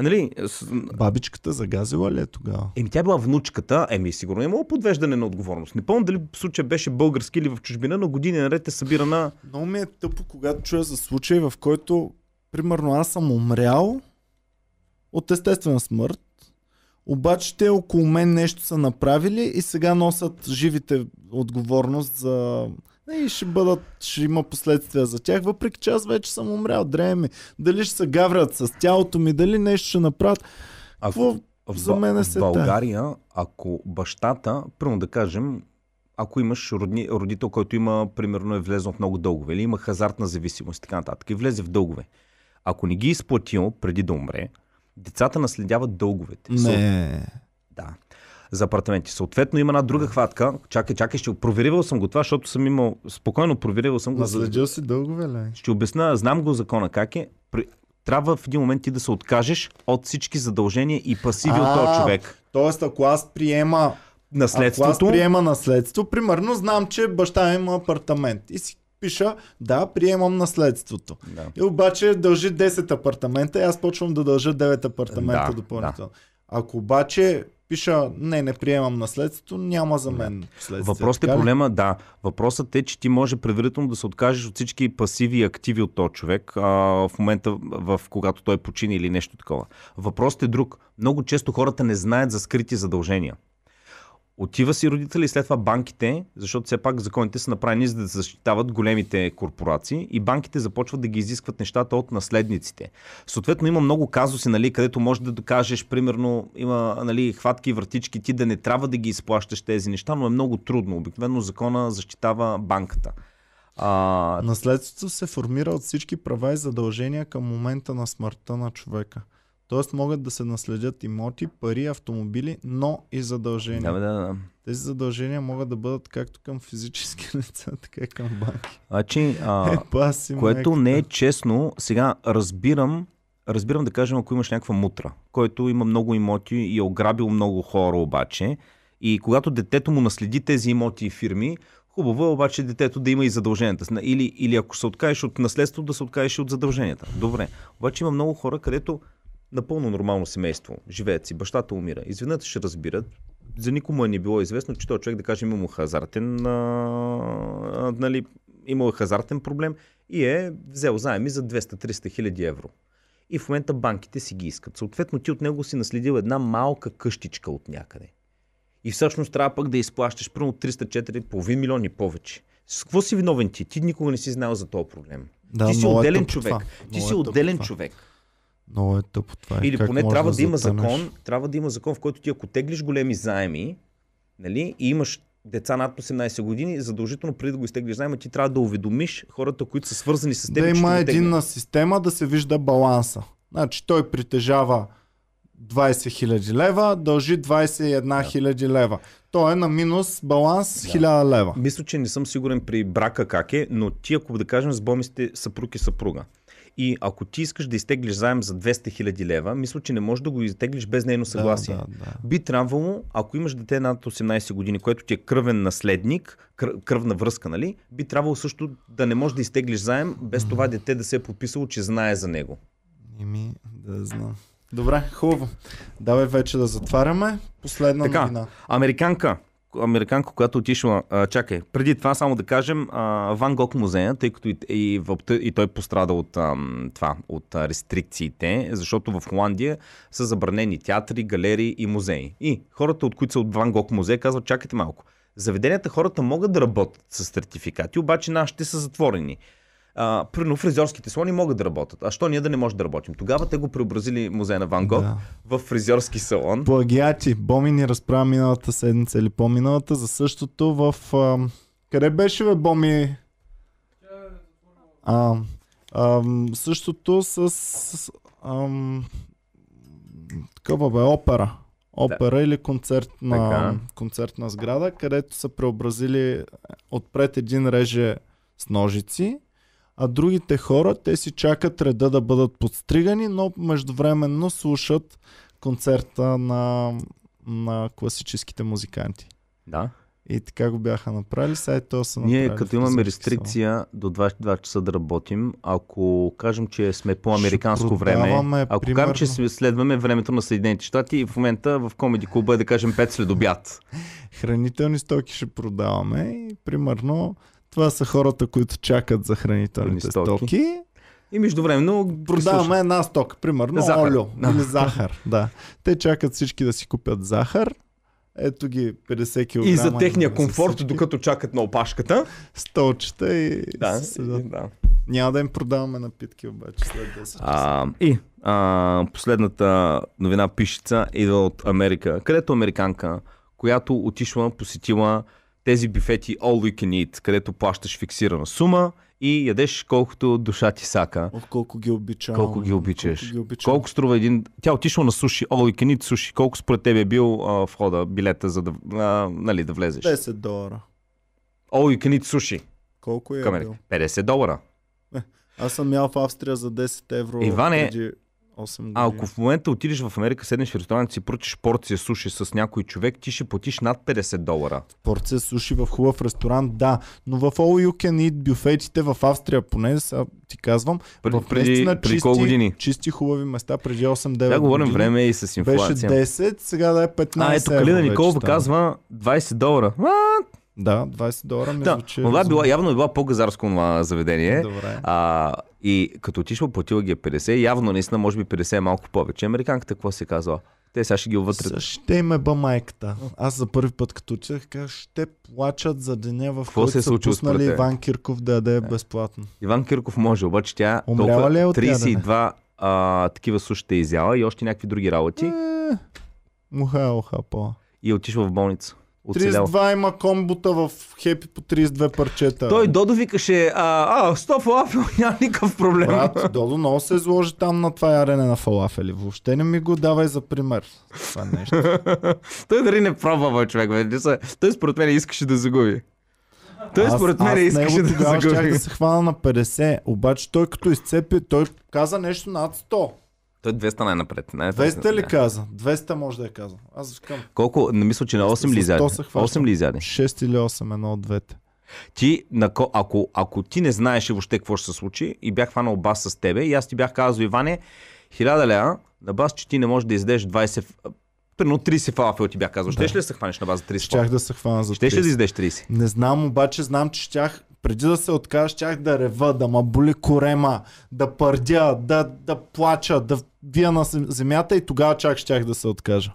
Нали, с- Бабичката загазила ли е тогава? Еми, тя била внучката, еми, сигурно е имало подвеждане на отговорност. Не помня дали случай беше български или в чужбина, но години наред е събирана. Много ми е тъпо, когато чуя за случай, в който, примерно, аз съм умрял от естествена смърт, обаче те около мен нещо са направили и сега носят живите отговорност за... И ще бъдат, ще има последствия за тях, въпреки че аз вече съм умрял, дреме. Дали ще се гаврят с тялото ми, дали нещо ще направят. Какво? в, за мен е в. България, ако бащата, първо да кажем, ако имаш родни, родител, който има, примерно, е влезнал в много дългове, или има хазартна зависимост и така нататък, и влезе в дългове. Ако не ги е изплатил преди да умре, децата наследяват дълговете. Не. Да. За апартаменти. Съответно има една друга хватка. Чакай, чакай, ще проверивал съм го това, защото съм имал... Спокойно проверивал съм го. Наследил си дългове ли? Ще обясня, знам го закона как е. Трябва в един момент ти да се откажеш от всички задължения и пасиви от А, този човек. Тоест, ако аз приема Ако Наследството. аз приема наследство, примерно знам, че баща има апартамент и си пиша, да, приемам наследството. Да. И обаче дължи 10 апартамента и аз почвам да дължа 9 апартамента Да, допълнително. Ако обаче пиша, не, не приемам наследството, няма за мен последствия. Въпросът е проблема, да. Въпросът е, че ти може предварително да се откажеш от всички пасиви и активи от този човек а, в момента, в когато той почини или нещо такова. Въпросът е друг. Много често хората не знаят за скрити задължения. Отива си родители и след това банките, защото все пак законите са направени за да защитават големите корпорации и банките започват да ги изискват нещата от наследниците. Съответно има много казуси, нали, където може да докажеш, примерно, има нали, хватки и вратички, ти да не трябва да ги изплащаш тези неща, но е много трудно. Обикновено закона защитава банката. А, Наследството се формира от всички права и задължения към момента на смъртта на човека. Тоест могат да се наследят имоти, пари, автомобили, но и задължения. да, бе, да, да. Тези задължения могат да бъдат както към физически лица, така и към банки. Значи, а, Е, паси което не е честно. Сега разбирам, разбирам да кажем, ако имаш някаква мутра, който има много имоти и е ограбил много хора обаче, и когато детето му наследи тези имоти и фирми, хубаво е обаче детето да има и задълженията. Или, или ако се откажеш от наследството, да се откажеш от задълженията. Добре. Обаче има много хора, където напълно нормално семейство, живеят си, бащата умира. Изведнъж ще разбират, за никому е не било известно, че този човек, да кажем, имал хазартен, а, а, нали, имал хазартен проблем и е взел заеми за 200-300 хиляди евро. И в момента банките си ги искат. Съответно, ти от него си наследил една малка къщичка от някъде. И всъщност трябва пък да изплащаш примерно 300-4, половин милион и повече. С какво си виновен ти? Ти никога не си знаел за този проблем. Да, ти си е отделен човек. това. Ти си е отделен това. човек. Много е тъпо това. Или Как поне трябва да, има затънеш? закон, трябва да има закон, в който ти ако теглиш големи заеми, нали, и имаш деца над 18 години, задължително преди да го изтеглиш заема, ти трябва да уведомиш хората, които са свързани с теб. Да има единна система да се вижда баланса. Значи той притежава 20 000 лева, дължи 21 000 лева. Той е на минус баланс 1000 лева. Мисля, че не съм сигурен при брака как е, но ти, ако да кажем, с Боми сте съпруг и съпруга. И ако ти искаш да изтеглиш заем за 200 000 лева, мисля, че не можеш да го изтеглиш без нейно съгласие. Да, да, да. Би трябвало, ако имаш дете над 18 години, което ти е кръвен наследник, кръ- кръвна връзка, нали, би трябвало също да не можеш да изтеглиш заем, без това дете да се е подписало, че знае за него. Ими, да знам. Добре, хубаво. Давай вече да затваряме. Последна Така, новина. Американка, американка, която отишла, а, чакай, преди това само да кажем, а, Ван Гог музея, тъй като и, и, и той пострада от ам, това, от а, рестрикциите, защото в Холандия са забранени театри, галерии и музеи. И хората, от които са от Ван Гог музея, казват, чакайте малко. Заведенията хората могат да работят с сертификати, обаче нашите са затворени. А, примерно фризьорските салони могат да работят. А що ние да не можем да работим? Тогава те го преобразили музея на Ван Гог Да. в фризьорски салон. Плагиати. Боми ни разправя миналата седмица или по-миналата за същото в... ам, Къде беше бе Боми? А, ам, същото с, с ам, такава бе, опера. Опера или концерт на, Така. концертна сграда, където са преобразили отпред един реже с ножици, а другите хора, те си чакат реда да бъдат подстригани, но междувременно слушат концерта на, на класическите музиканти. Да. И така го бяха направили, сега и то са Ние направили като в имаме рестрикция до 22 часа да работим, ако кажем, че сме по американско Ще време, ако примерно- кажем, че сме- следваме времето на Съединените щати и в момента в комеди клуба е да кажем 5 след обяд. хранителни стоки ще продаваме и примерно това са хората, които чакат за хранителните Стоки. стоки. И междувременно Продаваме една стока, примерно Захар. олио или захар. Да. Те чакат всички да си купят захар. Ето ги 50 кг. И за техния комфорт, всички докато чакат на опашката. Столчета и Да, и- да. Няма да им продаваме напитки обаче след 10 часа. А, и а, последната новина пишеца идва от Америка, където американка, която отишла, посетила тези бифети All You Can Eat, където плащаш фиксирана сума и ядеш колкото душа ти сака. Ох, колко ги обичам. Колко ги обичаш. Колко ги обичам. Колко струва един... Тя отишла на суши, All You Can Eat суши. Колко според тебе е бил а, входа, билета, за да, а, нали, да влезеш? 10 долара. All You Can Eat суши. Колко е Към бил? 50 долара. Аз съм ял в Австрия за 10 евро Иване, преди 8 години. А ако в момента отидеш в Америка, седнеш в ресторант и си поръчаш порция суши с някой човек, ти ще платиш над 50 долара. порция суши в хубав ресторант, да. Но в All You Can Eat бюфетите в Австрия, поне сега ти казвам, Преди, в преди, преди чисти, колко години? чисти хубави места преди 8-9 Да, говорим години. време и с Беше инфлация. 10, сега да е 15 а, ето Калина Николова казва 20 долара. А, Да, 20 долара ми да, звучи. това е било, явно е било по-газарско това заведение. Добре. А, и като отишла, платила ги е 50, явно наистина може би 50 е малко повече. Американката какво се казва? Те сега ще ги вътре. Са, Ще им е ба майката. Аз за първи път като отидах, казах, ще плачат за деня, в който се е са пуснали? Иван Кирков да яде безплатно. Иван Кирков може, обаче тя Умряла толкова ли е от 32 а, такива сушите е изяла и още някакви други работи Е, Муха, уха, по. и е отишла в болница. Оцелял. 32 има комбота в хепи по 32 парчета. Той Додо викаше, а, а 100 фалафел, няма никакъв проблем. Брат, Додо много се изложи там на това ярене на фалафели. Въобще не ми го давай за пример. Това нещо. Той дали не пробва, бе, човек. Бе. Той според мен искаше да загуби. Той Аз- според мен аз искаше да загуби. да се хвана на 50. Обаче той като изцепи, той каза нещо над 100. Той 200 най-напред. Не, 200 ли не. каза? 200 може да е казал. Аз викам Колко? Не мисля, че на 8 ли С 100 изяде? се хващам. 8 ли изяде? 6 или 8, едно от двете. Ти, ако, ако ти не знаеш въобще какво ще се случи и бях хванал бас с тебе и аз ти бях казал, Иване, 1000 лева, на бас, че ти не можеш да издеш 20, ф- примерно 30 фалафел ти бях казал. Щеш ли да се хванеш на база 30 Щях да се хвана за Щеш ли да 30. издеш 30? Не знам, обаче знам, че щях преди да се откажа, щях да рева, да ма боли корема, да пърдя, да, да плача, да вия на зем- земята и тогава чак щях да се откажа.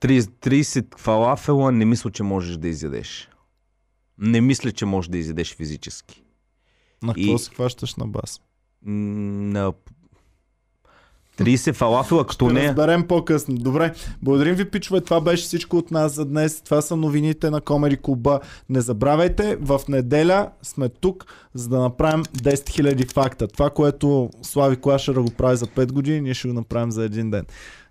30, 30 фалафела не мисля, че можеш да изядеш. Не мисля, че можеш да изядеш физически. На И- какво се хващаш на бас? На 30 фалафела, като Ще не. разберем по-късно. Добре, благодарим ви, пичове. Това беше всичко от нас за днес. Това са новините на Комери Клуба. Не забравяйте, в неделя сме тук, за да направим 10 000 факта. Това, което Слави Клашера го прави за 5 години, ние ще го направим за един ден.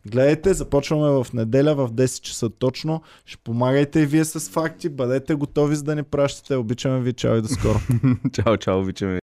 Гледайте, започваме в неделя в 10 часа точно. Ще помагайте и вие с факти. Бъдете готови за да ни пращате. Обичаме ви. Чао и до скоро. чао, чао, обичаме. ви.